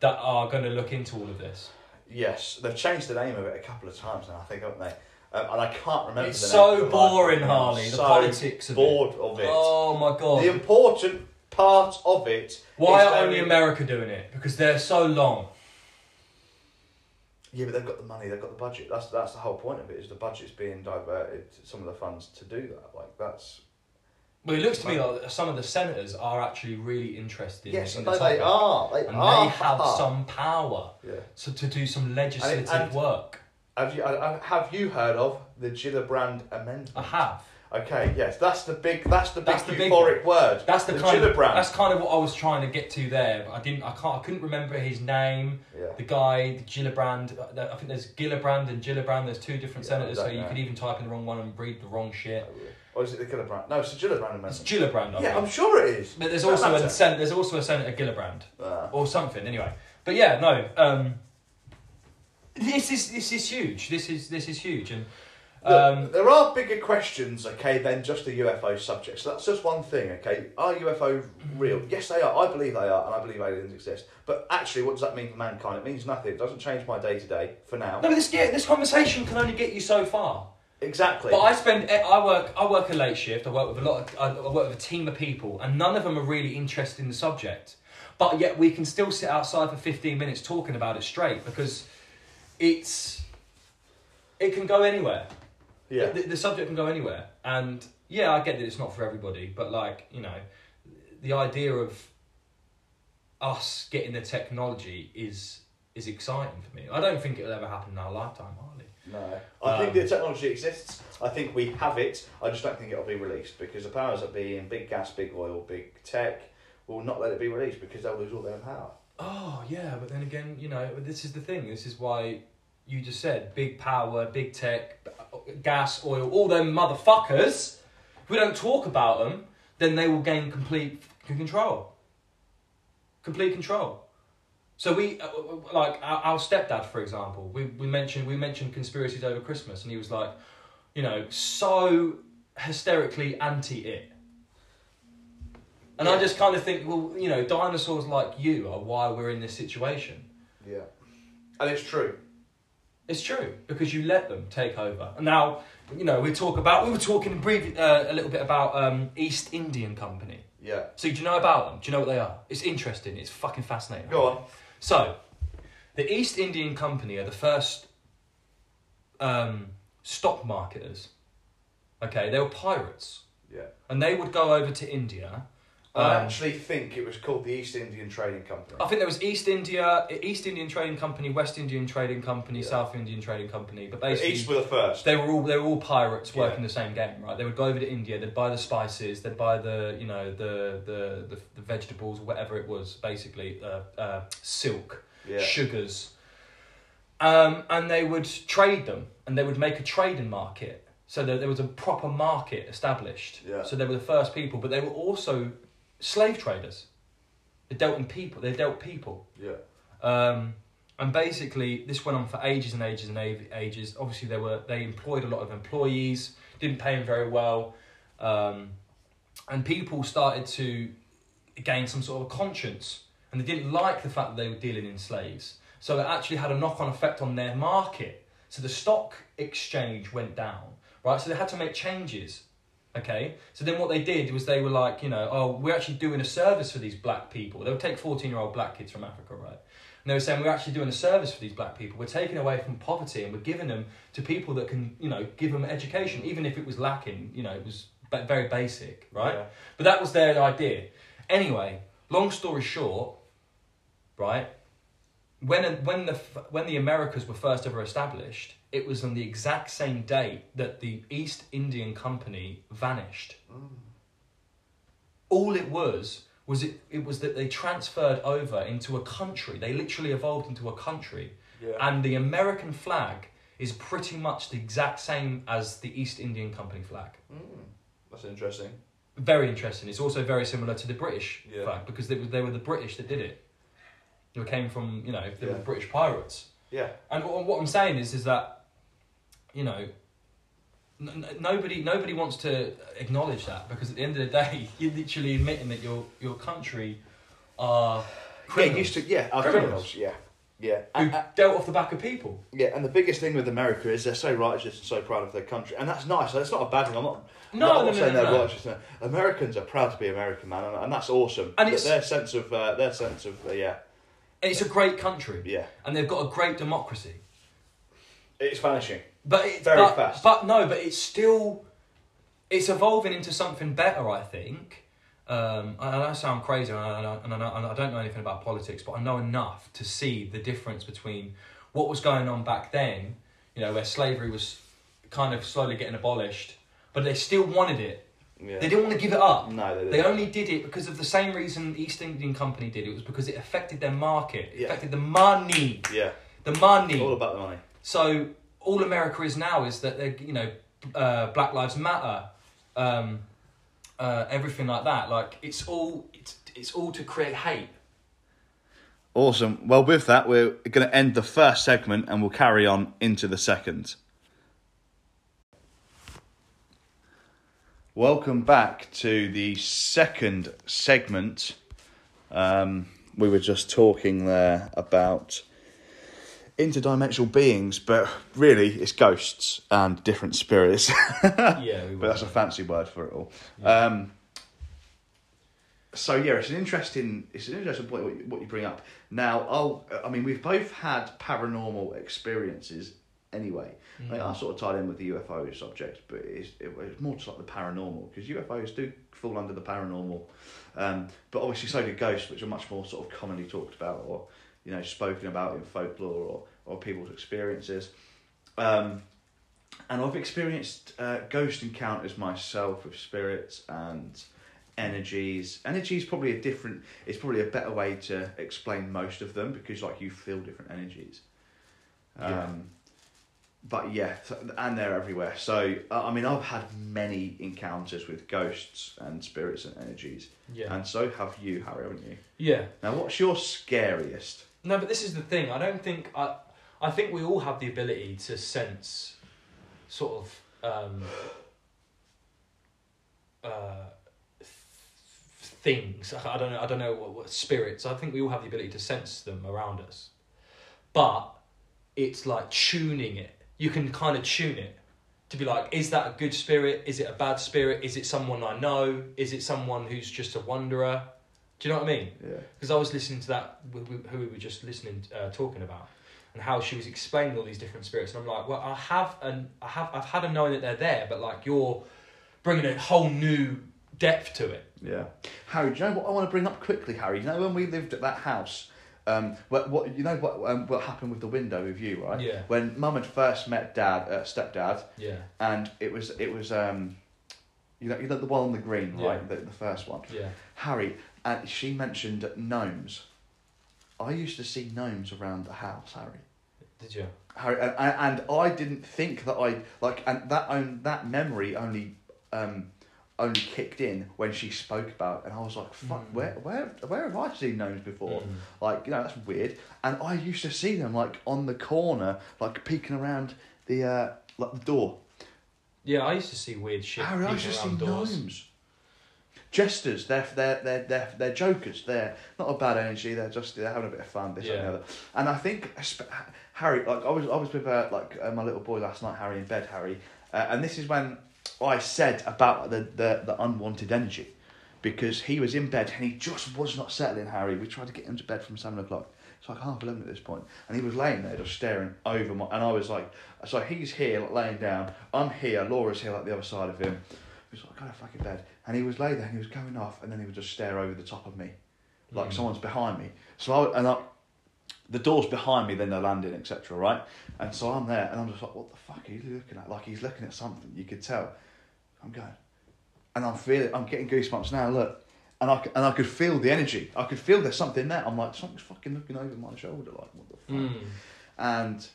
that are going to look into all of this. Yes, they've changed the name of it a couple of times now. I think, haven't they? Um, and I can't remember. It's so name boring. Harley. The so politics of bored of it. Oh my god! The important part of it. Why are only America doing it? Because they're so long. Yeah, but they've got the money. They've got the budget. That's that's the whole point of it. Is the budget's being diverted, some of the funds to do that. Like that's Well, it looks to me like some of the senators are actually really interested yes, in the they topic, are. They and are. they have some power Yeah. so to do some legislative and- work. Have you uh, have you heard of the Gillibrand Amendment? I have. Okay, yes, that's the big that's the big That's the big euphoric word. That's the, the kind of Gillibrand. that's kind of what I was trying to get to there, but I didn't. I can't. I couldn't remember his name. yeah. The guy, the Gillibrand. uh, I think there's Gillibrand and Gillibrand. There's two different Yeah, senators, so don't you could even type in the wrong one and read the wrong shit. Or is it the Gillibrand? No, it's the Gillibrand amendment. It's Gillibrand. I yeah, think. I'm sure it is. But there's also a sen- there's also a senator Gillibrand Ah. or something. Anyway, but yeah, no. Um, this is this is huge. This is this is huge, and Look, um, there are bigger questions, okay, than just the UFO subject. So that's just one thing, okay. Are UFO real? Yes, they are. I believe they are, and I believe aliens exist. But actually, what does that mean for mankind? It means nothing. It doesn't change my day to day for now. no, but this yeah, this conversation can only get you so far. Exactly. But I spend I work I work a late shift. I work with a lot. Of, I work with a team of people, and none of them are really interested in the subject. But yet we can still sit outside for fifteen minutes talking about it straight because it's it can go anywhere. yeah. The, the subject can go anywhere, and yeah, I get that it's not for everybody, but like you know, the idea of us getting the technology is is exciting for me. I don't think it'll ever happen in our lifetime, Harley. No, I Um, think the technology exists. I think we have it. I just don't think it'll be released because the powers that be in big gas, big oil, big tech will not let it be released because they'll lose all their power. Oh yeah, but then again, you know, this is the thing. This is why you just said big power, big tech, gas, oil, all them motherfuckers. If we don't talk about them, then they will gain complete control. Complete control. So we, uh, like our, our stepdad, for example, we, we mentioned we mentioned conspiracies over Christmas, and he was like, you know, so hysterically anti it. And I just kind of think, well, you know, dinosaurs like you are why we're in this situation. Yeah, and it's true. It's true because you let them take over. And now, you know, we talk about we were talking brief, uh, a little bit about um, East Indian Company. Yeah, So do you know about them? Do you know what they are? It's interesting. It's fucking fascinating. go on. So, the East Indian Company are the first um, stock marketers. Okay, they were pirates, Yeah, and they would go over to India. I Um, actually think it was called the East Indian Trading Company. I think there was East India, East Indian Trading Company, West Indian Trading Company, Yeah. South Indian Trading Company. But The basically, East were the first. they were all they were all pirates Yeah. working the same game, right? They would go over to India, they'd buy the spices, they'd buy the you know the the the, the vegetables, whatever it was, basically uh, uh, silk, Yeah, sugars, um, and they would trade them, and they would make a trading market. So there, there was a proper market established. Yeah. So they were the first people, but they were also slave traders. They dealt in people. They dealt people. yeah, Um, and basically, this went on for ages and ages and ages. Obviously, they were they employed a lot of employees, didn't pay them very well, um, and people started to gain some sort of a conscience, and they didn't like the fact that they were dealing in slaves. So it actually had a knock on effect on their market. So the stock exchange went down, right? So they had to make changes. Okay, so then what they did was they were like, you know, oh, we're actually doing a service for these black people. They would take 14 year old black kids from Africa, right? And they were saying, we're actually doing a service for these black people. We're taking away from poverty and we're giving them to people that can, you know, give them education, even if it was lacking, you know, it was very basic, right? Yeah. But that was their idea. Anyway, long story short, right? When when the when the Americas were first ever established, it was on the exact same date that the East Indian Company vanished. All it was was it, it was that they transferred over into a country. They literally evolved into a country, yeah. and the American flag is pretty much the exact same as the East Indian Company flag. Mm, that's interesting. Very interesting. It's also very similar to the British Yeah. flag because they were, they were the British that did it. They came from you know they were the British pirates. Yeah, And what, what I'm saying is is that you know n- nobody nobody wants to acknowledge that because at the end of the day [LAUGHS] you're literally admitting that your your country are criminals. yeah, used to yeah, are Criminals. criminals. Yeah, yeah. who And, uh, dealt off the back of people. yeah, and the biggest thing with America is they're so righteous and so proud of their country, and that's nice. That's not a bad thing. I'm not. No, I'm no, not no, saying no, they're righteous. no. Americans are proud to be American, man, and, and that's awesome. And it's- their sense of uh, their sense of uh, yeah, it's a great country yeah. and they've got a great democracy. It's vanishing. But it, Very but, fast. But no, but it's still it's evolving into something better. I think. Um, and I sound crazy, and I, and, I, and I don't know anything about politics, but I know enough to see the difference between what was going on back then. you know, where slavery was kind of slowly getting abolished, but they still wanted it. Yeah. They didn't want to give it up. No, they They didn't. only did it because of the same reason the East Indian Company did it. It was because it affected their market. It Yeah. affected the money. Yeah. The money. All about the money. So all America is now is that they, you know, uh, Black Lives Matter, um, uh, everything like that. Like it's all it's it's all to create hate. Awesome. Well, with that, we're going to end the first segment and we'll carry on into the second. Welcome back to the second segment. Um, we were just talking there about interdimensional beings, but really it's ghosts and different spirits. [LAUGHS] yeah, we but that's a fancy word for it all. Um, so yeah, it's an interesting, it's an interesting point what you, what you bring up. Now, I'll, I mean, we've both had paranormal experiences anyway. They are sort of tied in with the UFO subject, but it's, it, it's more just like the paranormal because UFOs do fall under the paranormal. Um, but obviously, so do ghosts, which are much more sort of commonly talked about or you know spoken about in folklore or or people's experiences. Um, and I've experienced uh, ghost encounters myself with spirits and energies. Energy is probably a different. It's probably a better way to explain most of them because like you feel different energies. Um, Yeah. But yeah, and they're everywhere. So uh, I mean, I've had many encounters with ghosts and spirits and energies, Yeah. and so have you, Harry, haven't you? yeah. Now, what's your scariest? No, but this is the thing. I don't think I. I think we all have the ability to sense, sort of, um, uh, th- things. I don't know. I don't know what, what spirits. I think we all have the ability to sense them around us, but it's like tuning it. You can kind of tune it to be like, is that a good spirit? Is it a bad spirit? Is it someone I know? Is it someone who's just a wanderer? Do you know what I mean? Yeah. because I was listening to that with, with, who we were just listening uh, talking about and how she was explaining all these different spirits and I'm like well I have an I have I've had a knowing that they're there but like you're bringing a whole new depth to it Yeah. Harry, do you know what I want to bring up quickly, Harry? You know when we lived at that house, um, what, what you know what um, what happened with the window with you, right? Yeah. When Mum had first met Dad, uh, stepdad, yeah and it was it was um, you know you know the one on the green, Yeah. right? The, the first one. yeah Harry, and she mentioned gnomes. I used to see gnomes around the house, Harry. did you Harry, and, and I didn't think that I like, and that own that memory only, um, only kicked in when she spoke about, it, and I was like, "Fuck, Mm. where, where, where have I seen gnomes before? Mm. Like, you know, that's weird." And I used to see them like on the corner, like peeking around the uh, like the door. yeah I used to see weird shit Harry, I used to see doors. gnomes. Jesters, they're they're they're they're they're jokers. They're not a bad energy. They're just they're having a bit of fun. This that, and the other. And I think Harry, like I was I was with uh, like uh, my little boy last night, Harry in bed, Harry, uh, and this is when I said about the, the the unwanted energy, because he was in bed and he just was not settling. Harry, we tried to get him to bed from seven o'clock. It's like half eleven at this point, and he was laying there just staring over my. And I was like, so he's here like, laying down. I'm here. Laura's here like the other side of him. He was like, go to fucking bed. And he was laid there and he was going off, and then he would just stare over the top of me, like Mm. someone's behind me. So I, and I, the door's behind me, then the landing, etc. Right? And so I'm there, and I'm just like, what the fuck are you looking at? Like he's looking at something. You could tell. I'm going, and I'm feeling, I'm getting goosebumps now. Look, and I and I could feel the energy. I could feel there's something there. I'm like, something's fucking looking over my shoulder. Like what the fuck? Mm. And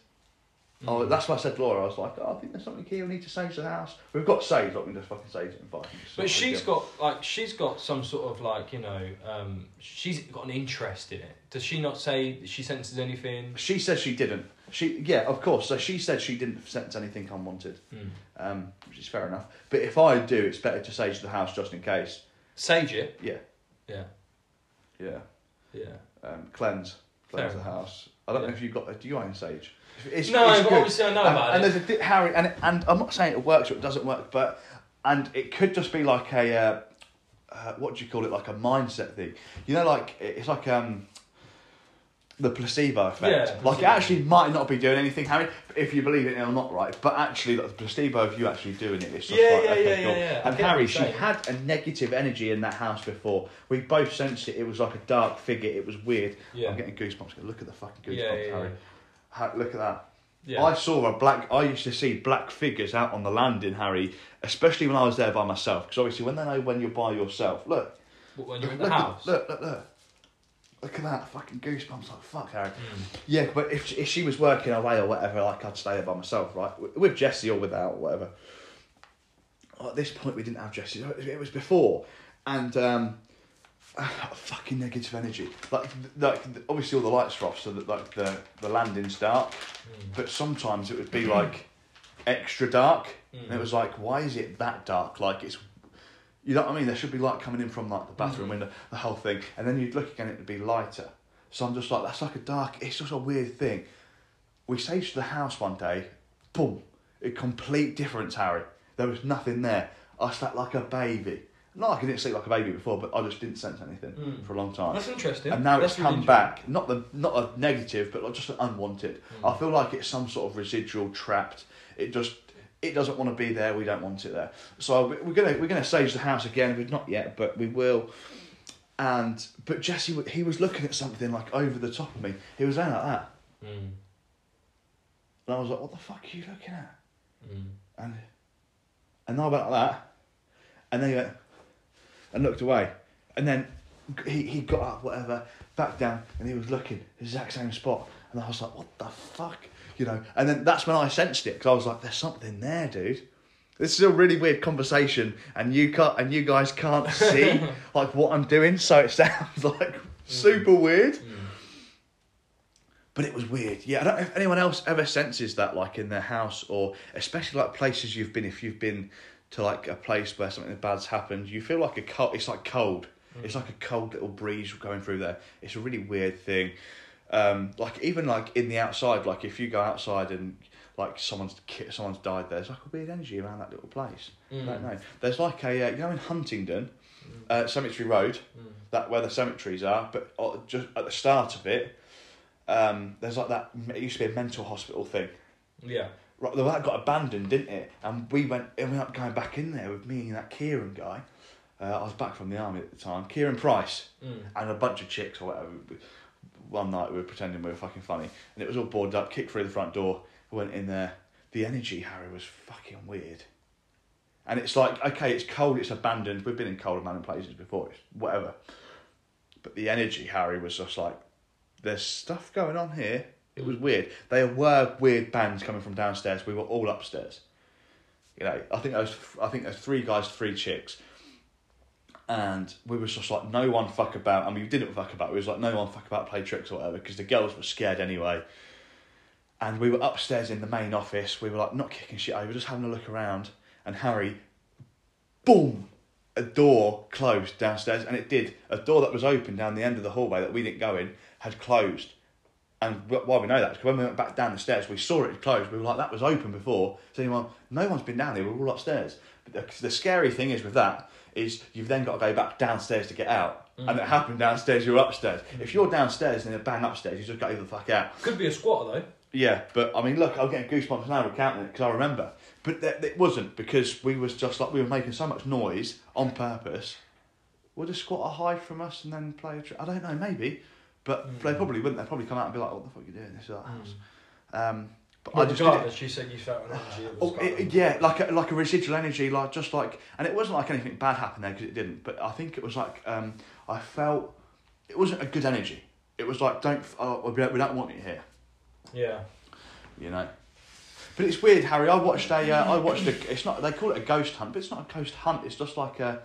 Oh, Mm. that's why I said Laura. I was like, oh, I think there's something here. We need to sage the house. We've got sage. Like we can just fucking sage it and fine. But she's got like she's got some sort of like you know um, she's got an interest in it. Does she not say she senses anything? She says she didn't. She yeah, of course. So she said she didn't sense anything unwanted, Mm. um, which is fair enough. But if I do, it's better to sage the house just in case. Sage it. Yeah, Yeah, yeah. yeah. Um, cleanse, cleanse Fair the enough. house. I don't know if you've got. Do you own sage? It's, no, it's but obviously I know and, about and it. there's a Harry, and and I'm not saying it works or it doesn't work, but and it could just be like a uh, uh, what do you call it? Like a mindset thing. You know, like it's like um the placebo effect. Yeah, like it actually might not be doing anything, Harry, if you believe it or not, right? But actually, like, the placebo of you actually doing it, it's just Yeah, like yeah, okay, yeah, cool. yeah, yeah. And Harry, she had a negative energy in that house before. We both sensed it. It was like a dark figure. It was weird. Yeah. I'm getting goosebumps. Look at the fucking goosebumps, Harry. Look at that. Yeah. I saw a black. I used to see black figures out on the landing, Harry, especially when I was there by myself. Because obviously, when they know when you're by yourself, look, What, when you're in look, the at- house. look, look, look, look at that fucking goosebumps. Like fuck, Harry. Mm. Yeah, but if if she was working away or whatever, like I'd stay there by myself, right, with- with Jesse or without, or whatever. At this point, we didn't have Jesse. It was before, and um, [SIGHS] fucking negative energy. Like, like obviously all the lights are off, so that like the the landing's dark. Mm. But sometimes it would be like extra dark, and it Mm. was like, why is it that dark? Like it's. You know what I mean? There should be light coming in from like the bathroom Mm. window, the whole thing, and then you'd look again, it'd be lighter. So I'm just like, that's like a dark. It's just a weird thing. We staged the house one day, boom, a complete difference, Harry. There was nothing there. I slept like a baby. Not like I didn't sleep like a baby before, but I just didn't sense anything Mm. for a long time. That's interesting. And now That's it's really come back. Not the not a negative, but like just an unwanted. Mm. I feel like it's some sort of residual trapped. It just it doesn't want to be there. We don't want it there. So we- we're gonna we're gonna stage the house again. We've not yet, but we will. And but Jesse he was looking at something like over the top of me. He was there like that, Mm. and I was like, "What the fuck are you looking at?" Mm. And and I went like that, and then he went and looked away, and then he he got up whatever back down, and he was looking exact same spot, and I was like, what the fuck, you know? And then that's when I sensed it because I was like, there's something there, dude. This is a really weird conversation, and you can't and you guys can't see [LAUGHS] like what I'm doing, so it sounds [LAUGHS] like super weird. Mm. But it was weird. Yeah, I don't know if anyone else ever senses that, like in their house, or especially like places you've been. If you've been to like a place where something bad's happened, you feel like a cold. It's like cold. It's like a cold little breeze going through there. It's a really weird thing. Um, like even like in the outside, like if you go outside and like someone's someone's died there, there's like a weird energy around that little place. I don't Mm. know. There's like a uh, you know in Huntingdon, uh, Cemetery Road, Mm. that where the cemeteries are, but uh, just at the start of it, um, there's like that. It used to be a mental hospital thing. Yeah. Right, well, that got abandoned, didn't it? And we went, we up going back in there with me and that Kieran guy. Uh, I was back from the army at the time. Kieran Price Mm. and a bunch of chicks or whatever. One night we were pretending we were fucking funny, and it was all boarded up. Kicked through the front door, went in there. The energy, Harry, was fucking weird. And it's like, okay, it's cold, it's abandoned. We've been in cold abandoned places before, it's whatever. But the energy, Harry, was just like, there's stuff going on here. It was weird. There were weird bands coming from downstairs. We were all upstairs. You know, I think there was, I think there's three guys, three chicks, and we was just like, no one fuck about. I mean, we didn't fuck about. We was like, no one fuck about, play tricks or whatever, because the girls were scared anyway. And we were upstairs in the main office. We were like not kicking shit over, just having a look around. And Harry, boom, a door closed downstairs, and it did. A door that was open down the end of the hallway that we didn't go in had closed. And why we know that is because when we went back down the stairs, we saw it closed. We were like, that was open before. So anyone, no one's been down there. We're all upstairs. But the, the scary thing is with that is you've then got to go back downstairs to get out. And it mm. happened downstairs. You're upstairs. If you're downstairs and then bang upstairs, you just got to the fuck out. Could be a squatter though. Yeah, but I mean, look, I'm getting goosebumps now recounting it because I remember. But th- it wasn't because we was just like we were making so much noise on purpose. Would a squatter hide from us and then play a trick? I don't know, maybe, but Mm. they probably wouldn't. They'd probably come out and be like, "What the fuck are you doing? This is our house." Um, but I But just regardless, you said you felt an energy. Oh, it, yeah, like a, like a residual energy, like just like, and it wasn't like anything bad happened there because it didn't. But I think it was like um, I felt it wasn't a good energy. It was like, don't, we don't, we don't want you here Yeah. you know. But it's weird, Harry. I watched a, uh, I watched a. It's not. They call it a ghost hunt, but it's not a ghost hunt. It's just like a,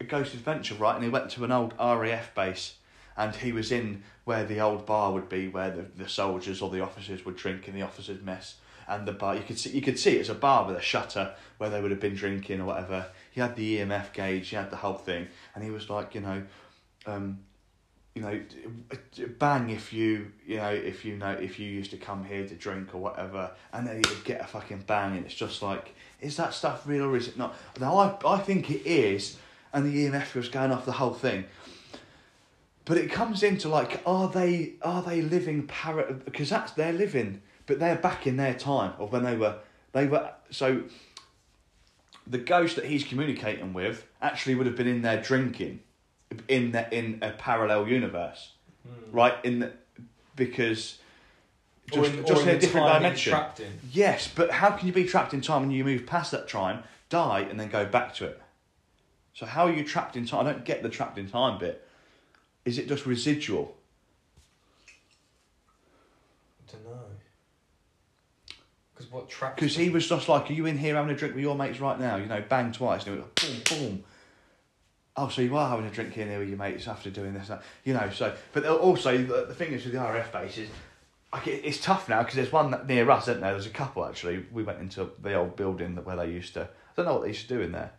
a ghost adventure, right? And he went to an old RAF base, and he was in where the old bar would be, where the, the soldiers or the officers would drink in the officers' mess. And the bar, you could see, you could see it's a bar with a shutter where they would have been drinking or whatever. He had the EMF gauge, he had the whole thing, and he was like, you know, um, you know, bang if you, you know, if you know, if you used to come here to drink or whatever, and then you would get a fucking bang, and it's just like, is that stuff real or is it not? Now I, I think it is, and the EMF was going off the whole thing. But it comes into like, are they, are they living para? Because that's they're living, but they're back in their time of when they were, they were so. The ghost that he's communicating with actually would have been in there drinking, in the, in a parallel universe Mm. right? In the, because Just- in, just in in a different dimension. Trapped in. Yes, but how can you be trapped in time when you move past that time, die, and then go back to it? So how are you trapped in time? I don't get the trapped in time bit. Is it just residual? I don't know. Because what trapped? Because he was just like, are you in here having a drink with your mates right now? You know, bang twice, and it went boom, boom. Oh, so you are having a drink here and there with your mates after doing this, that. you know. So, but also the, the thing is with the RF bases, like it, it's tough now because there's one near us, isn't there? There's a couple actually. We went into the old building that where they used to. I don't know what they used to do in there.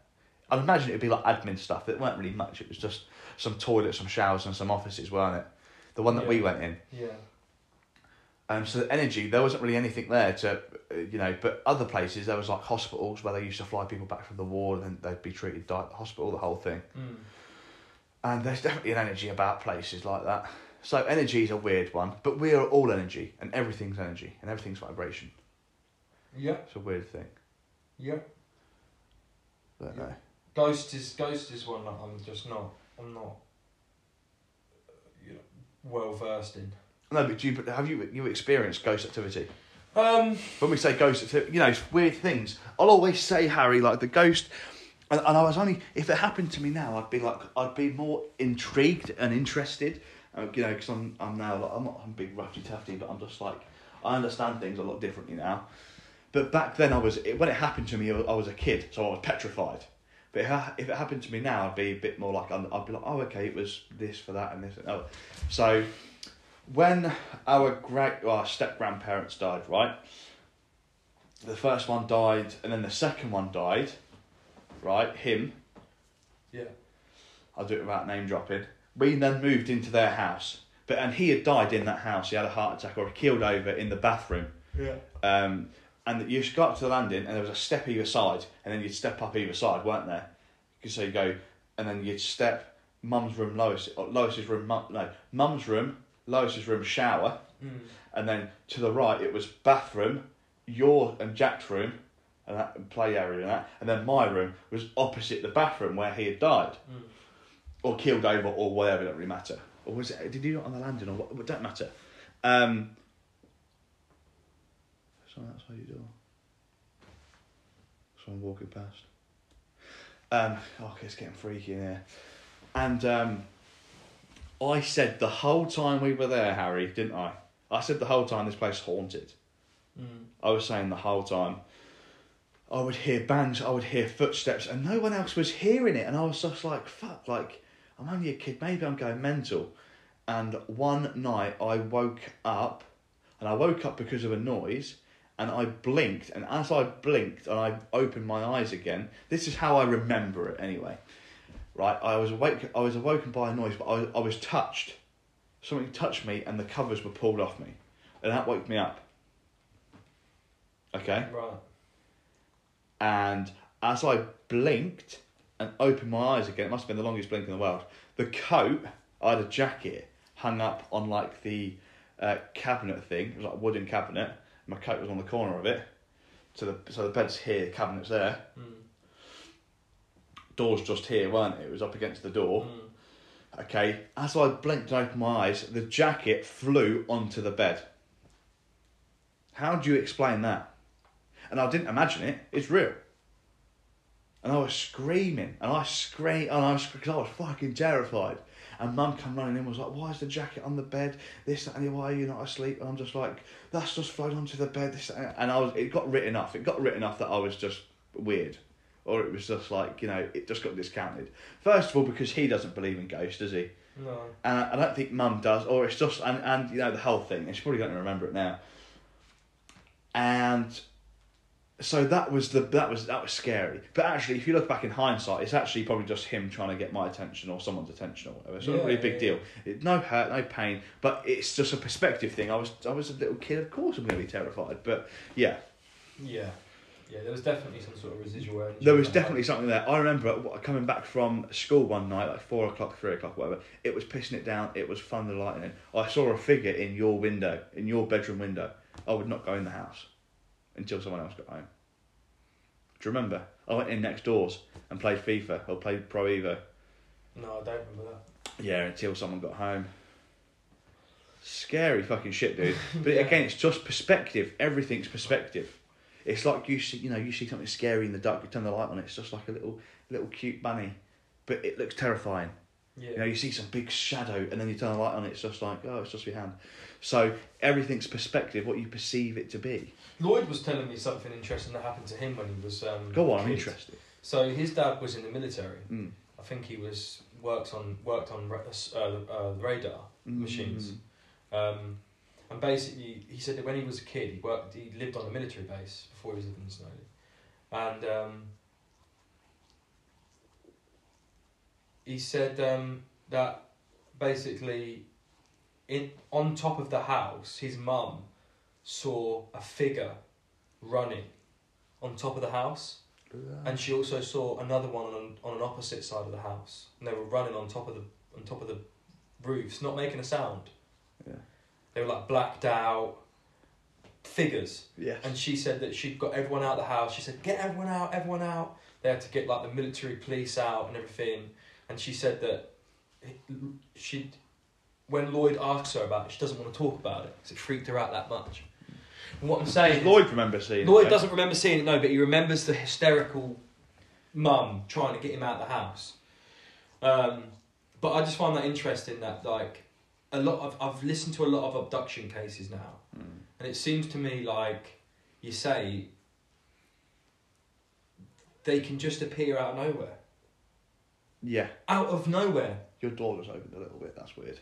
I'd imagine it'd be like admin stuff. It weren't really much. It was just some toilets, some showers, and some offices, weren't it? The one that we went in. Yeah. Um, so the energy, there wasn't really anything there to, you know, but other places there was like hospitals where they used to fly people back from the war and then they'd be treated at the hospital, the whole thing. Mm. And there's definitely an energy about places like that. So energy is a weird one, but we are all energy and everything's energy and everything's vibration. Yeah. It's a weird thing. Yeah. I don't Yeah. know. Ghost is Ghost is one that I'm just not. I'm not. uh, You know, well versed in. No, but do you, but have you you experienced ghost activity? Um. when we say ghost activity, you know, it's weird things. I'll always say, Harry, like the ghost, and, and I was only, if it happened to me now, I'd be like, I'd be more intrigued and interested, uh, you know, because I'm, I'm now, like, I'm not, I'm big roughy tufty, but I'm just like, I understand things a lot differently now. But back then, I was, it, when it happened to me, I was a kid, so I was petrified. But if, I, if it happened to me now, I'd be a bit more like, I'd be like, oh, okay, it was this for that and this and oh. So, when our great, well, our step grandparents died, right? The first one died, and then the second one died, right? Him, Yeah. I'll do it without name dropping. We then moved into their house, but and he had died in that house. He had a heart attack or he killed over in the bathroom. Yeah. Um, and you got up to the landing, and there was a step either side, and then you'd step up either side, weren't there? So you go, and then you'd step mum's room, Lois, Lois's room, mum, no, mum's room, Lois's room, shower, Mm. and then to the right it was bathroom, your and Jack's room, and that play area and that, and then my room was opposite the bathroom where he had died Mm. or killed over or whatever. It don't really matter. Or was it? Did he do it on the landing or what? It don't matter. Um, someone outside your door. Someone walking past. Um, oh, okay, it's getting freaky in here. And um, I said the whole time we were there, Harry, didn't I? I said the whole time this place haunted. Mm. I was saying the whole time. I would hear bangs, I would hear footsteps, and no one else was hearing it. And I was just like, fuck, like, I'm only a kid, maybe I'm going mental. And one night I woke up, and I woke up because of a noise, and I blinked. And as I blinked and I opened my eyes again, this is how I remember it anyway. Right, I was awake. I was awoken by a noise, but I, I was touched. Something touched me, and the covers were pulled off me, and that woke me up. Okay. Right. And as I blinked and opened my eyes again, it must have been the longest blink in the world. The coat, I had a jacket hung up on like the uh, cabinet thing. It was like a wooden cabinet. My coat was on the corner of it. So the so the bed's here, the cabinet's there. Mm. Door's just here, weren't it? It was up against the door. Mm. Okay. As I blinked and opened my eyes, the jacket flew onto the bed. How do you explain that? And I didn't imagine it. It's real. And I was screaming, and I screamed, and I was because I was fucking terrified. And Mum come running in, and was like, "Why is the jacket on the bed? This, that, and why are you not asleep?" And I'm just like, "That's just flown onto the bed." This, that," and I was, it got written off. It got written off that I was just weird, or it was just like you know, it just got discounted. First of all, because he doesn't believe in ghosts, does he? No. and I, I don't think Mum does, or it's just and and you know the whole thing. And she's probably going to remember it now. And so that was the that was that was scary. But actually, if you look back in hindsight, it's actually probably just him trying to get my attention or someone's attention or whatever. It's not Yeah, really a big yeah, deal. It, no hurt, no pain, but it's just a perspective thing. I was I was a little kid, of course I'm going to be terrified. But yeah, Yeah. Yeah, there was definitely some sort of residual energy. There was definitely something there. I remember coming back from school one night, like four o'clock, three o'clock, whatever. It was pissing it down. It was thunder lightning. I saw a figure in your window, in your bedroom window. I would not go in the house until someone else got home. Do you remember? I went in next doors and played FIFA or played Pro Evo. No, I don't remember that. Yeah, until someone got home. Scary fucking shit, dude. [LAUGHS] But Yeah. again, it's just perspective. Everything's perspective. It's like you see, you know, you see something scary in the dark. You turn the light on. It's just like a little, little cute bunny, but it looks terrifying. Yeah. You know, you see some big shadow, and then you turn the light on. It's just like, oh, it's just your hand. So everything's perspective. What you perceive it to be. Lloyd was telling me something interesting that happened to him when he was. Um, Go on, I'm kid. interested. So his dad was in the military. Mm. I think he was worked on worked on uh, uh, radar machines. Um, and basically, he said that when he was a kid, he worked. He lived on a military base before he was living in Snowdon, and um, he said um, that basically, in on top of the house, his mum saw a figure running on top of the house, and she also saw another one on on an opposite side of the house, and they were running on top of the on top of the roofs, not making a sound. Yeah. They were like blacked out figures. Yes. And she said that she'd got everyone out of the house. She said, "Get everyone out, everyone out." They had to get like the military police out and everything. And she said that she, when Lloyd asks her about it, she doesn't want to talk about it because it freaked her out that much. And what I'm saying, is- Lloyd remember seeing. Lloyd it, doesn't remember seeing it, no, but he remembers the hysterical mum trying to get him out of the house. Um, but I just find that interesting that like a lot of I've listened to a lot of abduction cases now, Mm. and it seems to me like you say they can just appear out of nowhere, Yeah, out of nowhere. your door was opened a little bit. That's weird.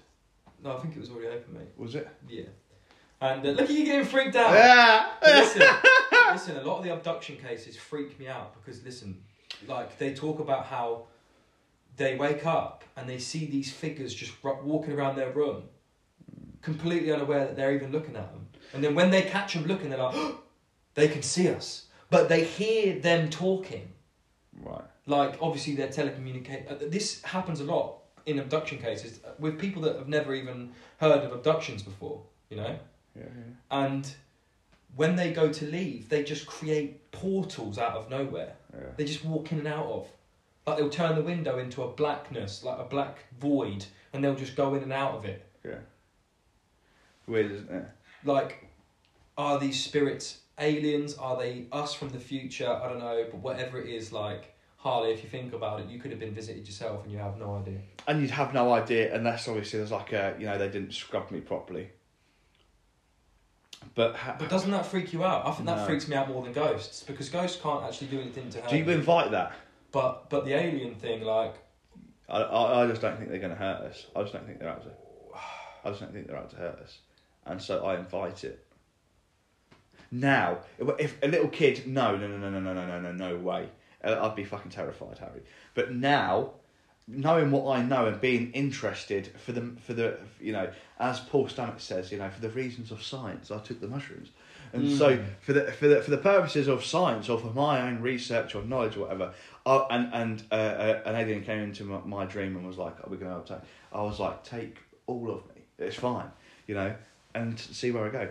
No, I think it was already open, mate. Was it? Yeah, and uh, look at you getting freaked out. Yeah. Listen, [LAUGHS] listen, a lot of the abduction cases freak me out because listen, like they talk about how they wake up and they see these figures just ru- walking around their room, completely unaware that they're even looking at them. And then when they catch them looking, they're like, [GASPS] they can see us, but they hear them talking. Right. Like obviously they're telecommunicate. uh, This happens a lot in abduction cases uh, with people that have never even heard of abductions before. You know Yeah. yeah. and when they go to leave, they just create portals out of nowhere. yeah. They just walk in and out of. Like they'll turn the window into a blackness, like a black void, and they'll just go in and out of it. Yeah. Weird, isn't it? Like, are these spirits aliens? Are they us from the future? I don't know, but whatever it is, like Harley, if you think about it, you could have been visited yourself and you have no idea. And you'd have no idea unless obviously there's like a you know they didn't scrub me properly. But, ha- But doesn't that freak you out? I think that No. freaks me out more than ghosts because ghosts can't actually do anything to help. do you invite that? But but the alien thing, like I, I, I just don't think they're going to hurt us. I just don't think they're out to. I just don't think they're out to hurt us, and so I invite it. Now, if a little kid, no, no, no, no, no, no, no, no, no, no way. Uh, I'd be fucking terrified, Harry. But now, knowing what I know and being interested for the for the you know, as Paul Stamets says, you know, for the reasons of science, I took the mushrooms, and so Mm. for the for the for the purposes of science or for my own research or knowledge or whatever, uh, and and uh, uh, an alien came into my, my dream and was like, "Are we going to obtain?" I was like, "Take all of me. It's fine, you know, and see where I go."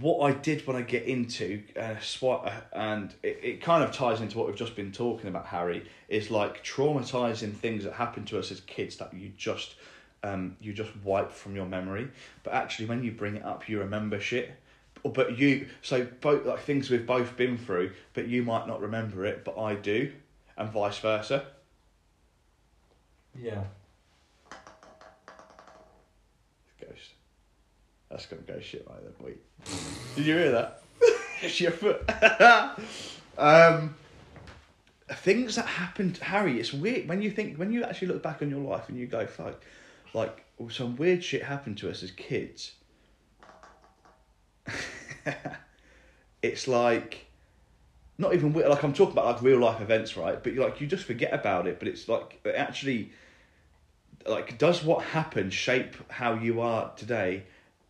What I did when I get into uh, uh, and it, it kind of ties into what we've just been talking about, Harry, is like traumatizing things that happen to us as kids that you just um, you just wipe from your memory. But actually, when you bring it up, you remember shit. But you, so both like things we've both been through, but you might not remember it, but I do, and vice versa. yeah. Ghost. That's gonna go shit right there, boy. Did you hear that? [LAUGHS] it's your foot. [LAUGHS] um, things that happened, Harry. It's weird when you think when you actually look back on your life and you go, "Fuck," like some weird shit happened to us as kids. [LAUGHS] it's like not even weird, like I'm talking about like real life events, right? But like you just forget about it. But it's like it actually like does what happened shape how you are today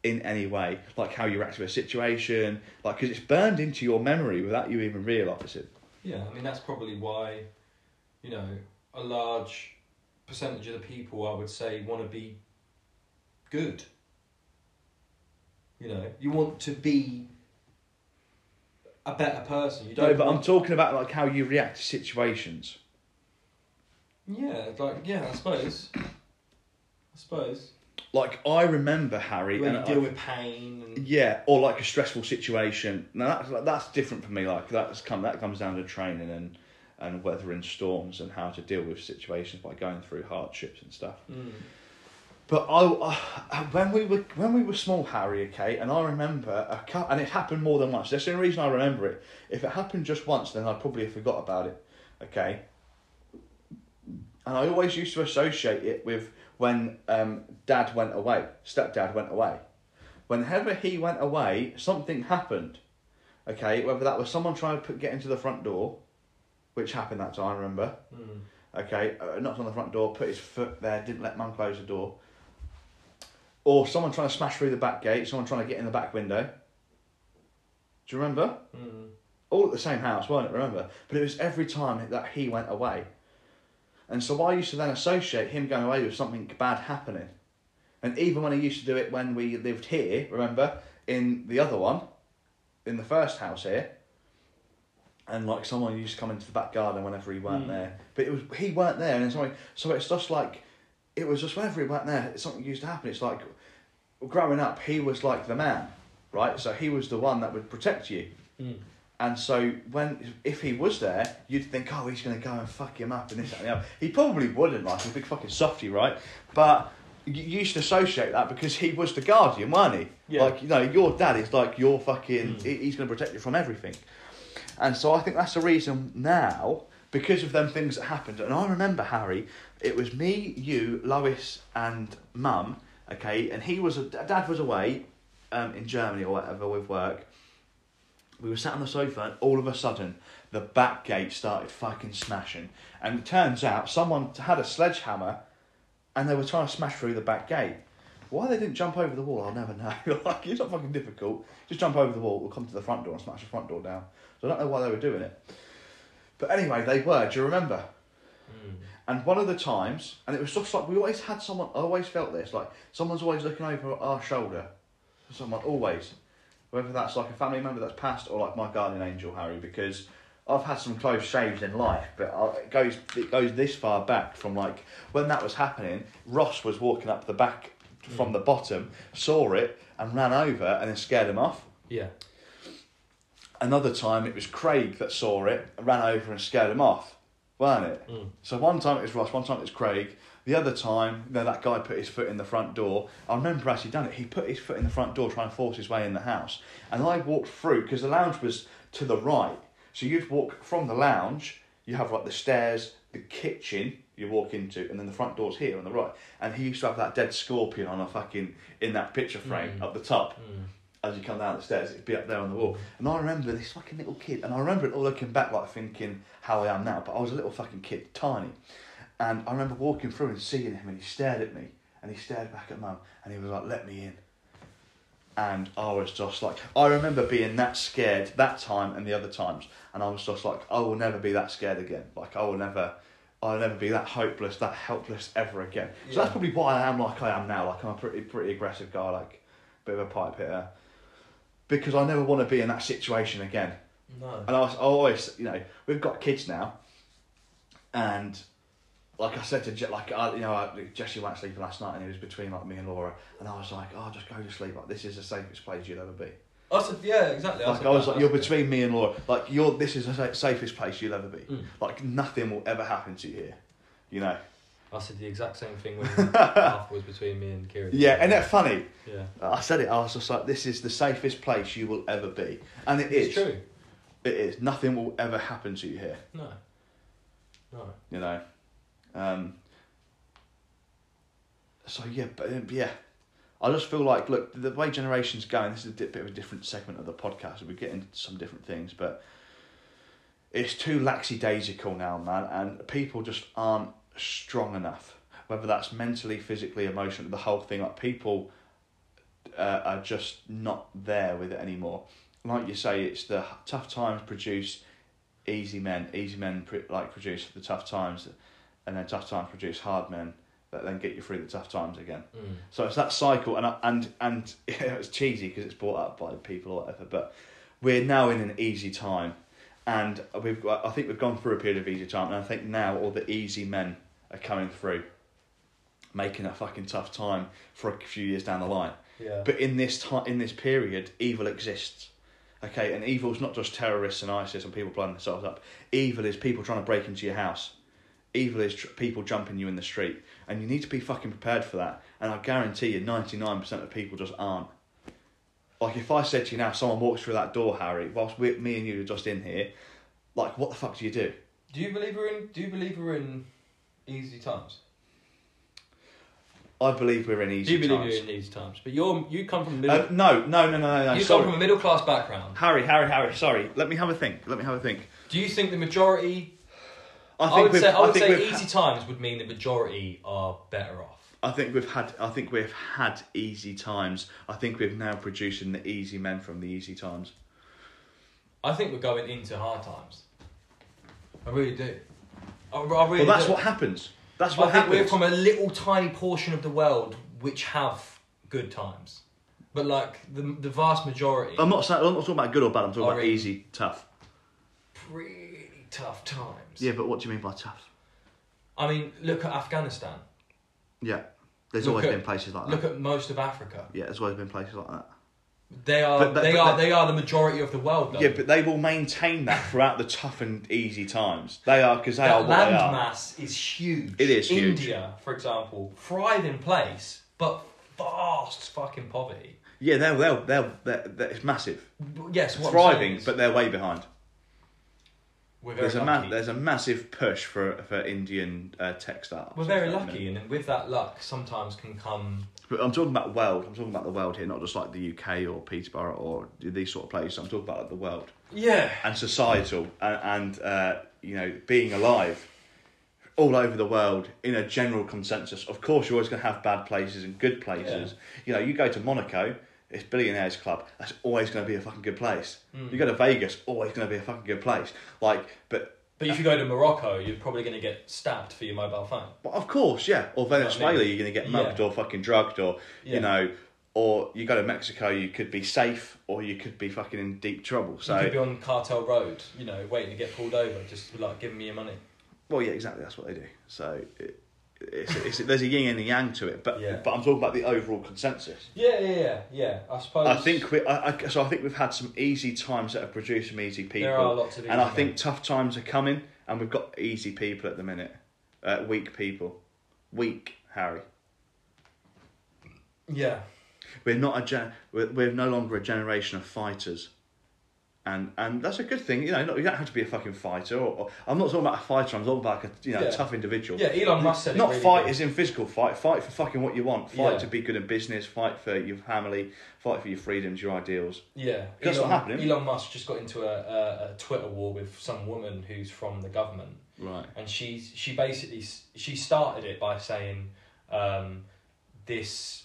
in any way like how you react to a situation like because it's burned into your memory without you even realizing Yeah, I mean that's probably why, you know, a large percentage of the people I would say want to be good. You know, you want to be a better person. You don't. no but i'm talking about like how you react to situations Yeah, like yeah, I suppose. I suppose. Like I remember Harry When and you deal I- with pain and yeah, or like a stressful situation. Now that's that's different for me. Like that's come that comes down to training and and weathering storms and how to deal with situations by going through hardships and stuff. Mm. But I, I when we were when we were small, Harry, okay, and I remember a cou- and it happened more than once. That's the only reason I remember it. If it happened just once, then I'd probably have forgot about it, okay. And I always used to associate it with when um, Dad went away, stepdad went away. Whenever he went away, something happened, okay. Whether that was someone trying to put, get into the front door, which happened that time, I remember. Mm. Okay, uh, knocked on the front door, put his foot there, didn't let mum close the door. Or someone trying to smash through the back gate, someone trying to get in the back window. Do you remember? Mm. All at the same house, weren't it? Remember? But it was every time that he went away. And so I used to then associate him going away with something bad happening. And even when he used to do it when we lived here, remember, in the other one, in the first house here, and like someone used to come into the back garden whenever he weren't Mm. there. But it was he weren't there and something so it's just like it was just whenever he weren't there, something used to happen. It's like growing up, he was like the man, right? So he was the one that would protect you. Mm. And so when if he was there, you'd think, oh, he's going to go and fuck him up and this that, and the other. He probably wouldn't, like he's a big fucking softy, right? But you you used to associate that because he was the guardian, weren't he? Yeah. Like you know, your dad is like your fucking. Mm. He's going to protect you from everything. And so I think that's the reason now, because of them things that happened. And I remember Harry, it was me, you, Lois, and Mum. Okay, and he was a, dad was away, um, in Germany or whatever with work. We were sat on the sofa, and all of a sudden, the back gate started fucking smashing. And it turns out someone had a sledgehammer, and they were trying to smash through the back gate. Why they didn't jump over the wall, I'll never [LAUGHS] know. like it's not fucking difficult. Just jump over the wall, we'll come to the front door and smash the front door down. So I don't know why they were doing it. But anyway, they were. Do you remember? Mm. And one of the times, and it was just like we always had someone. I always felt this like someone's always looking over our shoulder. Someone always, whether that's like a family member that's passed or like my guardian angel Harry, because I've had some close shaves in life, but I, it goes it goes this far back from like when that was happening. Ross was walking up the back from the bottom, saw it and ran over and then scared him off. Yeah. Another time it was Craig that saw it, ran over and scared him off, weren't it? Mm. So one time it was Ross, one time it was Craig. The other time, you know, that guy put his foot in the front door. I remember actually done it. He put his foot in the front door trying to force his way in the house. And I walked through, because the lounge was to the right. So you'd walk from the lounge, you have like the stairs, the kitchen you walk into, and then the front door's here on the right. And he used to have that dead scorpion on a fucking, in that picture frame Mm. up the top Mm. as you come down the stairs, it'd be up there on the wall. And I remember this fucking little kid, and I remember it all looking back like thinking how I am now, but I was a little fucking kid, tiny. And I remember walking through and seeing him, and he stared at me, and he stared back at mum, and he was like, let me in. And I was just like, I remember being that scared that time and the other times, and I was just like, I will never be that scared again. Like, I will never. I'll never be that hopeless, that helpless ever again. So Yeah. that's probably why I am like I am now. Like I'm a pretty, pretty aggressive guy, like bit of a pipe hitter because I never want to be in that situation again. No. And I, was, I always, you know, we've got kids now, and like I said to Je- like I, you know, I, Jesse went sleeping last night, and he was between like me and Laura, and I was like, oh, just go to sleep. Like this is the safest place you'll ever be. I said, yeah, exactly. Like said I was that. like, I you're said- between me and Laura. Like you're, this is the sa- safest place you'll ever be. Mm. Like nothing will ever happen to you here. You know. I said the exact same thing when [LAUGHS] afterwards between me and Kieran. Yeah, and that funny. Yeah. I said it. I was just like, this is the safest place you will ever be, and it is. It's true. It is. Nothing will ever happen to you here. No. No. You know. Um, so yeah, but um, yeah, I just feel like look the way generations going. This is a bit of a different segment of the podcast. We get into some different things, but it's too lackadaisical now, man, and people just aren't strong enough. Whether that's mentally, physically, emotionally, the whole thing. Like people uh, are just not there with it anymore. Like you say, it's the tough times produce easy men. Easy men like produce the tough times, and then tough times produce hard men that then get you through the tough times again. Mm. So it's that cycle, and and and [LAUGHS] it's cheesy because it's brought up by people or whatever. But we're now in an easy time, and we've got, I think we've gone through a period of easy time, and I think now all the easy men are coming through. making a fucking tough time for a few years down the line. Yeah. But in this time, in this period, evil exists. Okay, and evil's not just terrorists and ISIS and people blowing themselves up. Evil is people trying to break into your house. Evil is tr- people jumping you in the street, and you need to be fucking prepared for that. And I guarantee you, ninety nine percent of people just aren't. Like if I said to you now, someone walks through that door, Harry, whilst we, me and you are just in here, like what the fuck do you do? do you believe we're in? Do you believe we're in easy times? I believe we're in easy. Times. Do easy you believe times. you're in easy times? But you're you come from middle. Uh, no, no, no, no, no. you sorry. come from a middle class background. Harry, Harry, Harry. Sorry. Let me have a think. Let me have a think. Do you think the majority? I I, would say I would think say easy times would mean the majority are better off. I think we've had. I think we've had easy times. I think we've now producing the easy men from the easy times. I think we're going into hard times. I really do. I, I really Well, that's do. what happens. That's what I what think we're happens. from a little tiny portion of the world which have good times, but like the the vast majority, I'm not saying. I'm not talking about good or bad. I'm talking about easy, tough. pretty tough times. Yeah, but what do you mean by tough? I mean, look at Afghanistan. Yeah, there's Look always at- been places like that. Look at most of Africa. yeah, there's always been places like that. They are But- but- they but are they- they are the majority of the world. Though. Yeah, but they will maintain that throughout the tough and easy times. They are because they are that what they land are. mass is huge. It is huge. India, for example, thriving place, but vast fucking poverty. Yeah, they're they're, they're, they're, they're it's massive, Yes, what I'm thriving, is but they're way behind. There's a ma- there's a massive push for for Indian uh, tech startups. we're very lucky, you know. and with that luck, sometimes can come. But I'm talking about world. I'm talking about the world here, not just like the UK or Peterborough or these sort of places. I'm talking about the world Yeah, and societal and, and uh, you know being alive all over the world in a general consensus. Of course, you're always going to have bad places and good places. You know, you go to Monaco. It's billionaires club. That's always going to be a fucking good place. Mm. You go to Vegas, always going to be a fucking good place. Like, but but if you go to Morocco, you're probably going to get stabbed for your mobile phone. Well, of course, yeah. Or know I Venezuela, mean? you're going to get Yeah. mugged or fucking drugged, or Yeah. you know, or you go to Mexico, you could be safe, or you could be fucking in deep trouble. So you could be on Cartel Road, you know, waiting to get pulled over, just like giving me your money. well, yeah, exactly. That's what they do. So, it, it's, it's, there's a yin and a yang to it, but Yeah. but I'm talking about the overall consensus. Yeah, yeah, yeah, yeah. I suppose. I think we, I, I, so. I think we've had some easy times that have produced some easy people, there are lots of. and I think tough times are coming, and we've got easy people at the minute, uh, weak people, weak Harry. yeah, We're not a gen- we're, we're no longer a generation of fighters, and and that's a good thing. You know, you don't have to be a fucking fighter. Or, or I'm not talking about a fighter. I'm talking about like a you know Yeah. tough individual. yeah. Elon Musk said Not really fight as in physical fight. Fight for fucking what you want. Fight Yeah. to be good in business. Fight for your family. Fight for your freedoms, your ideals. Yeah, That's Elon, not happening. Elon Musk just got into a, a, a Twitter war with some woman who's from the government, Right. and she's she basically she started it by saying, um, "This,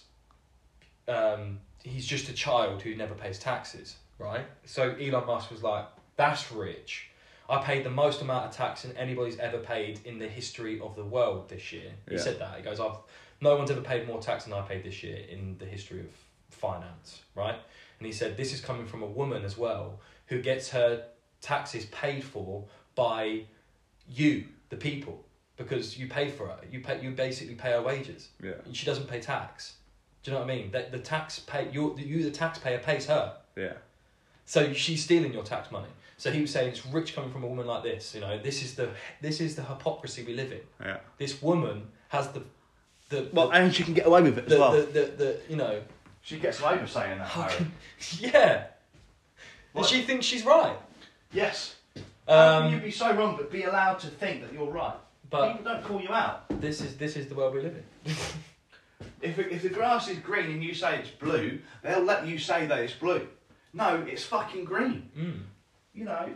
um, he's just a child who never pays taxes." Right. So Elon Musk was like, "That's rich." I paid the most amount of tax than anybody's ever paid in the history of the world this year. He Yeah. said that. He goes, I've no one's ever paid more tax than I paid this year in the history of finance, right? And he said this is coming from a woman as well who gets her taxes paid for by you, the people, because you pay for her. You pay. You basically pay her wages. Yeah. And she doesn't pay tax. Do you know what I mean? That the tax pay you, you the taxpayer pays her. Yeah. So she's stealing your tax money. So he was saying it's rich coming from a woman like this. You know, this is the this is the hypocrisy we live in. Yeah. This woman has the the Well, the, and she can get away with it as the, well. the, the, the you know she gets away with saying that. Can- [LAUGHS] yeah. What? And she thinks she's right. Yes. How um, can You'd be so wrong, but be allowed to think that you're right? but People don't call you out. this is this is the world we live in. [LAUGHS] If, if the grass is green and you say it's blue, they'll let you say that it's blue. No, it's fucking green. Mm. You know.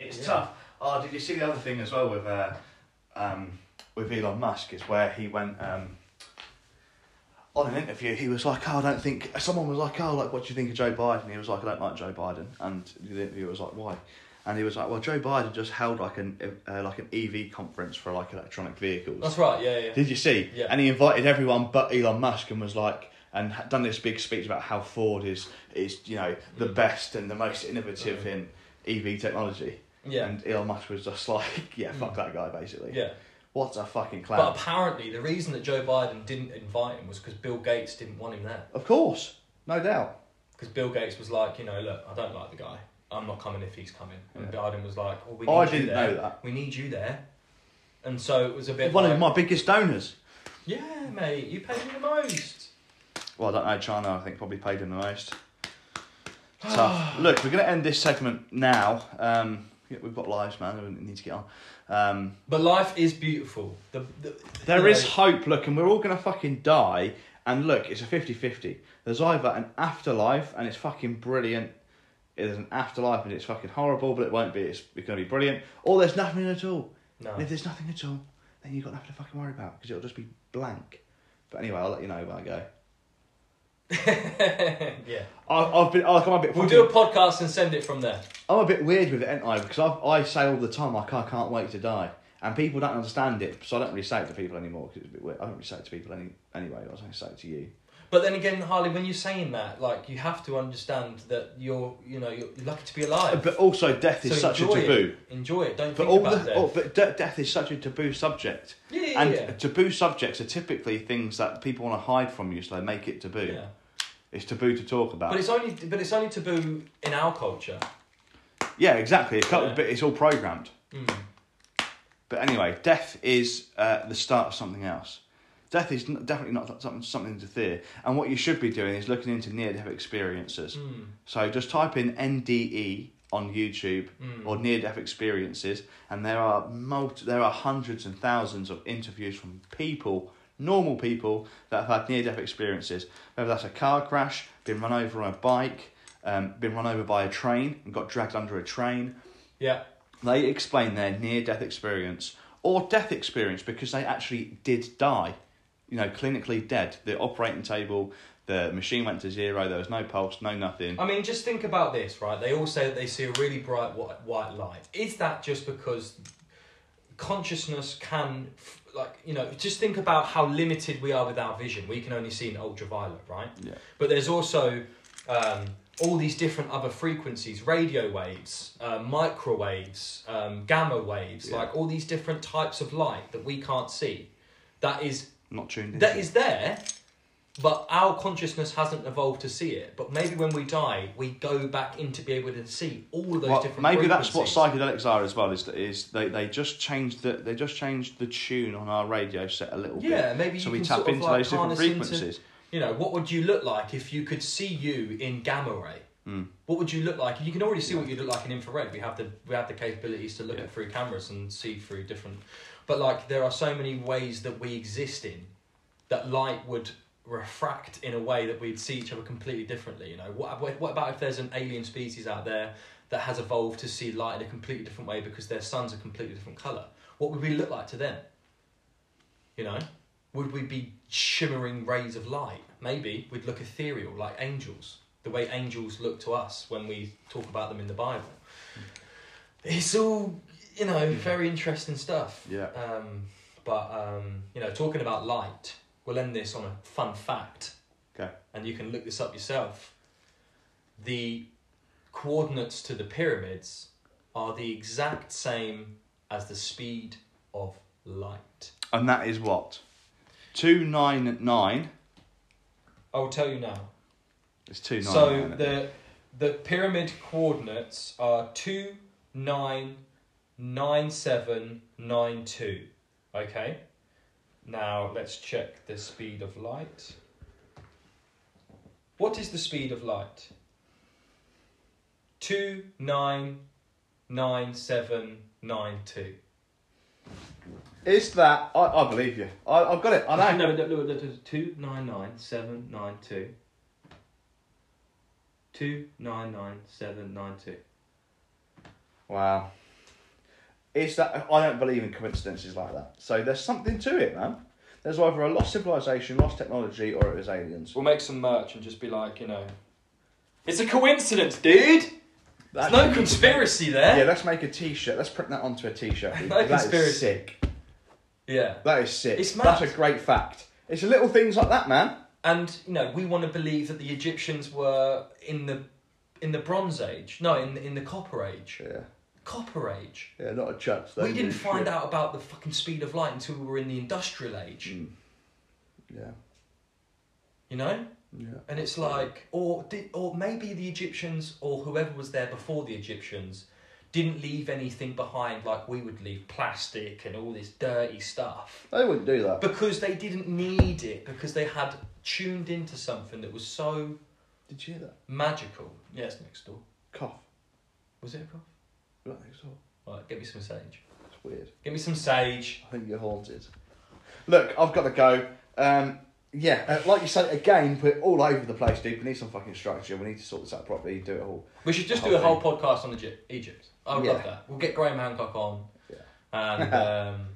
It's Yeah. tough. Oh, did you see the other thing as well with uh, um, with Elon Musk? Is where he went um, on an interview. He was like, "Oh, I don't think." Someone was like, "Oh, like, what do you think of Joe Biden?" He was like, "I don't like Joe Biden." And the interviewer was like, "Why?" And he was like, "Well, Joe Biden just held like an uh, like an EV conference for like electronic vehicles." That's right. Yeah, yeah. Did you see? Yeah. And he invited everyone but Elon Musk and was like, and done this big speech about how Ford is is you know the best and the most innovative in EV technology. Yeah. And Elon Musk was just [LAUGHS] like, yeah, fuck Mm. that guy basically. Yeah. What a fucking clown. But apparently, the reason that Joe Biden didn't invite him was because Bill Gates didn't want him there. Of course, no doubt. Because Bill Gates was like, you know, look, I don't like the guy. I'm not coming if he's coming. And Biden was like, well, we need I you didn't there. know that. We need you there. And so it was a bit One like, of my biggest donors. yeah, mate, you paid me the most. Well, I don't know. China, I think, probably paid him the most. Tough. [SIGHS] Look, we're going to end this segment now. Um, yeah, we've got lives, man. We need to get on. Um, But life is beautiful. The, the, there you is know, hope. Look, and we're all going to fucking die. And look, it's a 50-50. There's either an afterlife, and it's fucking brilliant. There's an afterlife, and it's fucking horrible, but it won't be. It's, it's going to be brilliant. Or there's nothing at all. No. And if there's nothing at all, then you've got nothing to fucking worry about because it'll just be blank. But anyway, I'll let you know when I go. [LAUGHS] yeah. I, I've been. Like, I'm a bit. We'll fucking- do a podcast and send it from there. I'm a bit weird with it, ain't I? Because I've, I say all the time, like, I can't wait to die. And people don't understand it, so I don't really say it to people anymore because it's a bit weird. I don't really say it to people any, anyway, I was going to say it to you. But then again, Harley, when you're saying that, like, you have to understand that you're, you know, you're lucky to be alive. But also, death is So such a taboo. It. Enjoy it. Don't But think all about the, death. oh, but de- death is such a taboo subject, yeah, yeah, and yeah. taboo subjects are typically things that people want to hide from you, so they make it taboo. yeah. It's taboo to talk about. But it's only, but it's only taboo in our culture. yeah, exactly. It's, Yeah. it's all programmed. Mm. But anyway, death is uh, the start of something else. Death is definitely not something something to fear. And what you should be doing is looking into near death experiences. Mm. So just type in NDE on YouTube Mm. or near death experiences, and there are multi- there are hundreds and thousands of interviews from people, normal people that have had near death experiences. Whether that's a car crash, been run over on a bike, um, been run over by a train and got dragged under a train. Yeah. They explain their near death experience or death experience because they actually did die. You know, clinically dead. The operating table, the machine went to zero, there was no pulse, no nothing. I mean, just think about this, right? They all say that they see a really bright white, white light. Is that just because consciousness can, like, you know, just think about how limited we are with our vision. We can only see in ultraviolet, right? Yeah. But there's also um, all these different other frequencies radio waves, uh, microwaves, um, gamma waves, Yeah. like all these different types of light that we can't see. That is Not tuned in. that is there, but our consciousness hasn't evolved to see it. But maybe when we die, we go back in to be able to see all of those Well, different. maybe that's what psychedelics are as well. Is that is they, they just changed the they just changed the tune on our radio set a little Yeah, bit. Yeah, maybe so you we tap into like, those different harness into- frequencies. You know, what would you look like if you could see you in gamma ray? Mm. What would you look like? You can already see what you look like in infrared. We have the we have the capabilities to look Yeah. at through cameras and see through different. But like, there are so many ways that we exist in that light would refract in a way that we'd see each other completely differently. You know, what what about if there's an alien species out there that has evolved to see light in a completely different way because their sun's a completely different color? What would we look like to them? You know, would we be shimmering rays of light? Maybe we'd look ethereal like angels, the way angels look to us when we talk about them in the Bible. It's all you know, very interesting stuff. Yeah. Um, but um, you know, talking about light, we'll end this on a fun fact. Okay. And you can look this up yourself. The coordinates to the pyramids are the exact same as the speed of light. And that is what two nine nine. I'll tell you now. It's two nine So nine. the the pyramid coordinates are two nine seven nine two. Okay. Now let's check the speed of light. What is the speed of light? Two nine nine seven nine two. Is that I, I believe you. I, I've got it. I know. No, no, no, no, no, two nine nine seven nine two. Two nine nine seven nine two. Wow. It's that I don't believe in coincidences like that. So there's something to it, man. There's either a lost civilization, lost technology, or it was aliens. We'll make some merch and just be like, you know, it's a coincidence, dude. There's no conspiracy there. Yeah, let's make a T-shirt. Let's print that onto a T-shirt. [LAUGHS] No That is conspiracy. sick. Yeah. That is sick. It's That's a great fact. It's little things like that, man. And you know, we want to believe that the Egyptians were in the in the Bronze Age. No, in in the Copper Age. Yeah. Copper Age. Yeah, not a chance. we didn't find out about the fucking speed of light until we were in the Industrial Age. Mm. Yeah, You know. yeah. And it's like, or did, or maybe the Egyptians or whoever was there before the Egyptians didn't leave anything behind like we would leave plastic and all this dirty stuff They wouldn't do that. because they didn't need it because they had tuned into something that was so Did you hear that? magical. Yes, next door. Cough. Was it a cough? Right next door. Right, get me some sage. It's weird. Get me some sage. I think you're haunted. Look, I've got to go. Um, yeah, uh, like you said, again, put it all over the place, dude. We need some fucking structure. We need to sort this out properly. Do it all. We should just do a whole podcast on Egypt. Egypt. I would love that. We'll get Graham Hancock on. Yeah. And [LAUGHS] um,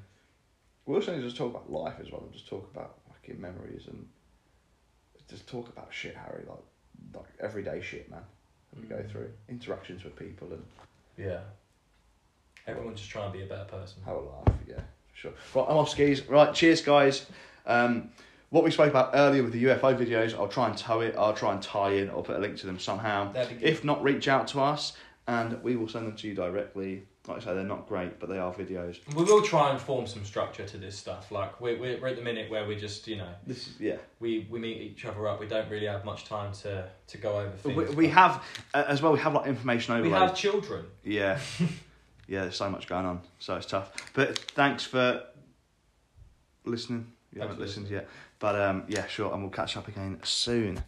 We also need to just talk about life as well. Just talk about fucking memories and just talk about shit, Harry. Like, like everyday shit, man. That we go Mm. through interactions with people and yeah, everyone just trying to be a better person. have a laugh. Yeah, for sure. Right, I'm off skis. Right, cheers, guys. Um, what we spoke about earlier with the UFO videos, I'll try and tow it. I'll try and tie in or put a link to them somehow. That'd be good. If not, reach out to us and we will send them to you directly. Like I say, they're not great, but they are videos. We will try and form some structure to this stuff. Like we're, we're, we're at the minute where we just, you know, This is yeah. we, we meet each other up. We don't really have much time to, to go over things. We, we have uh, as well. We have like information over. we have children. Yeah, [LAUGHS] yeah. There's so much going on, so it's tough. But thanks for listening. You Thanks haven't listened yet, but um, yeah, sure, and we'll catch up again soon.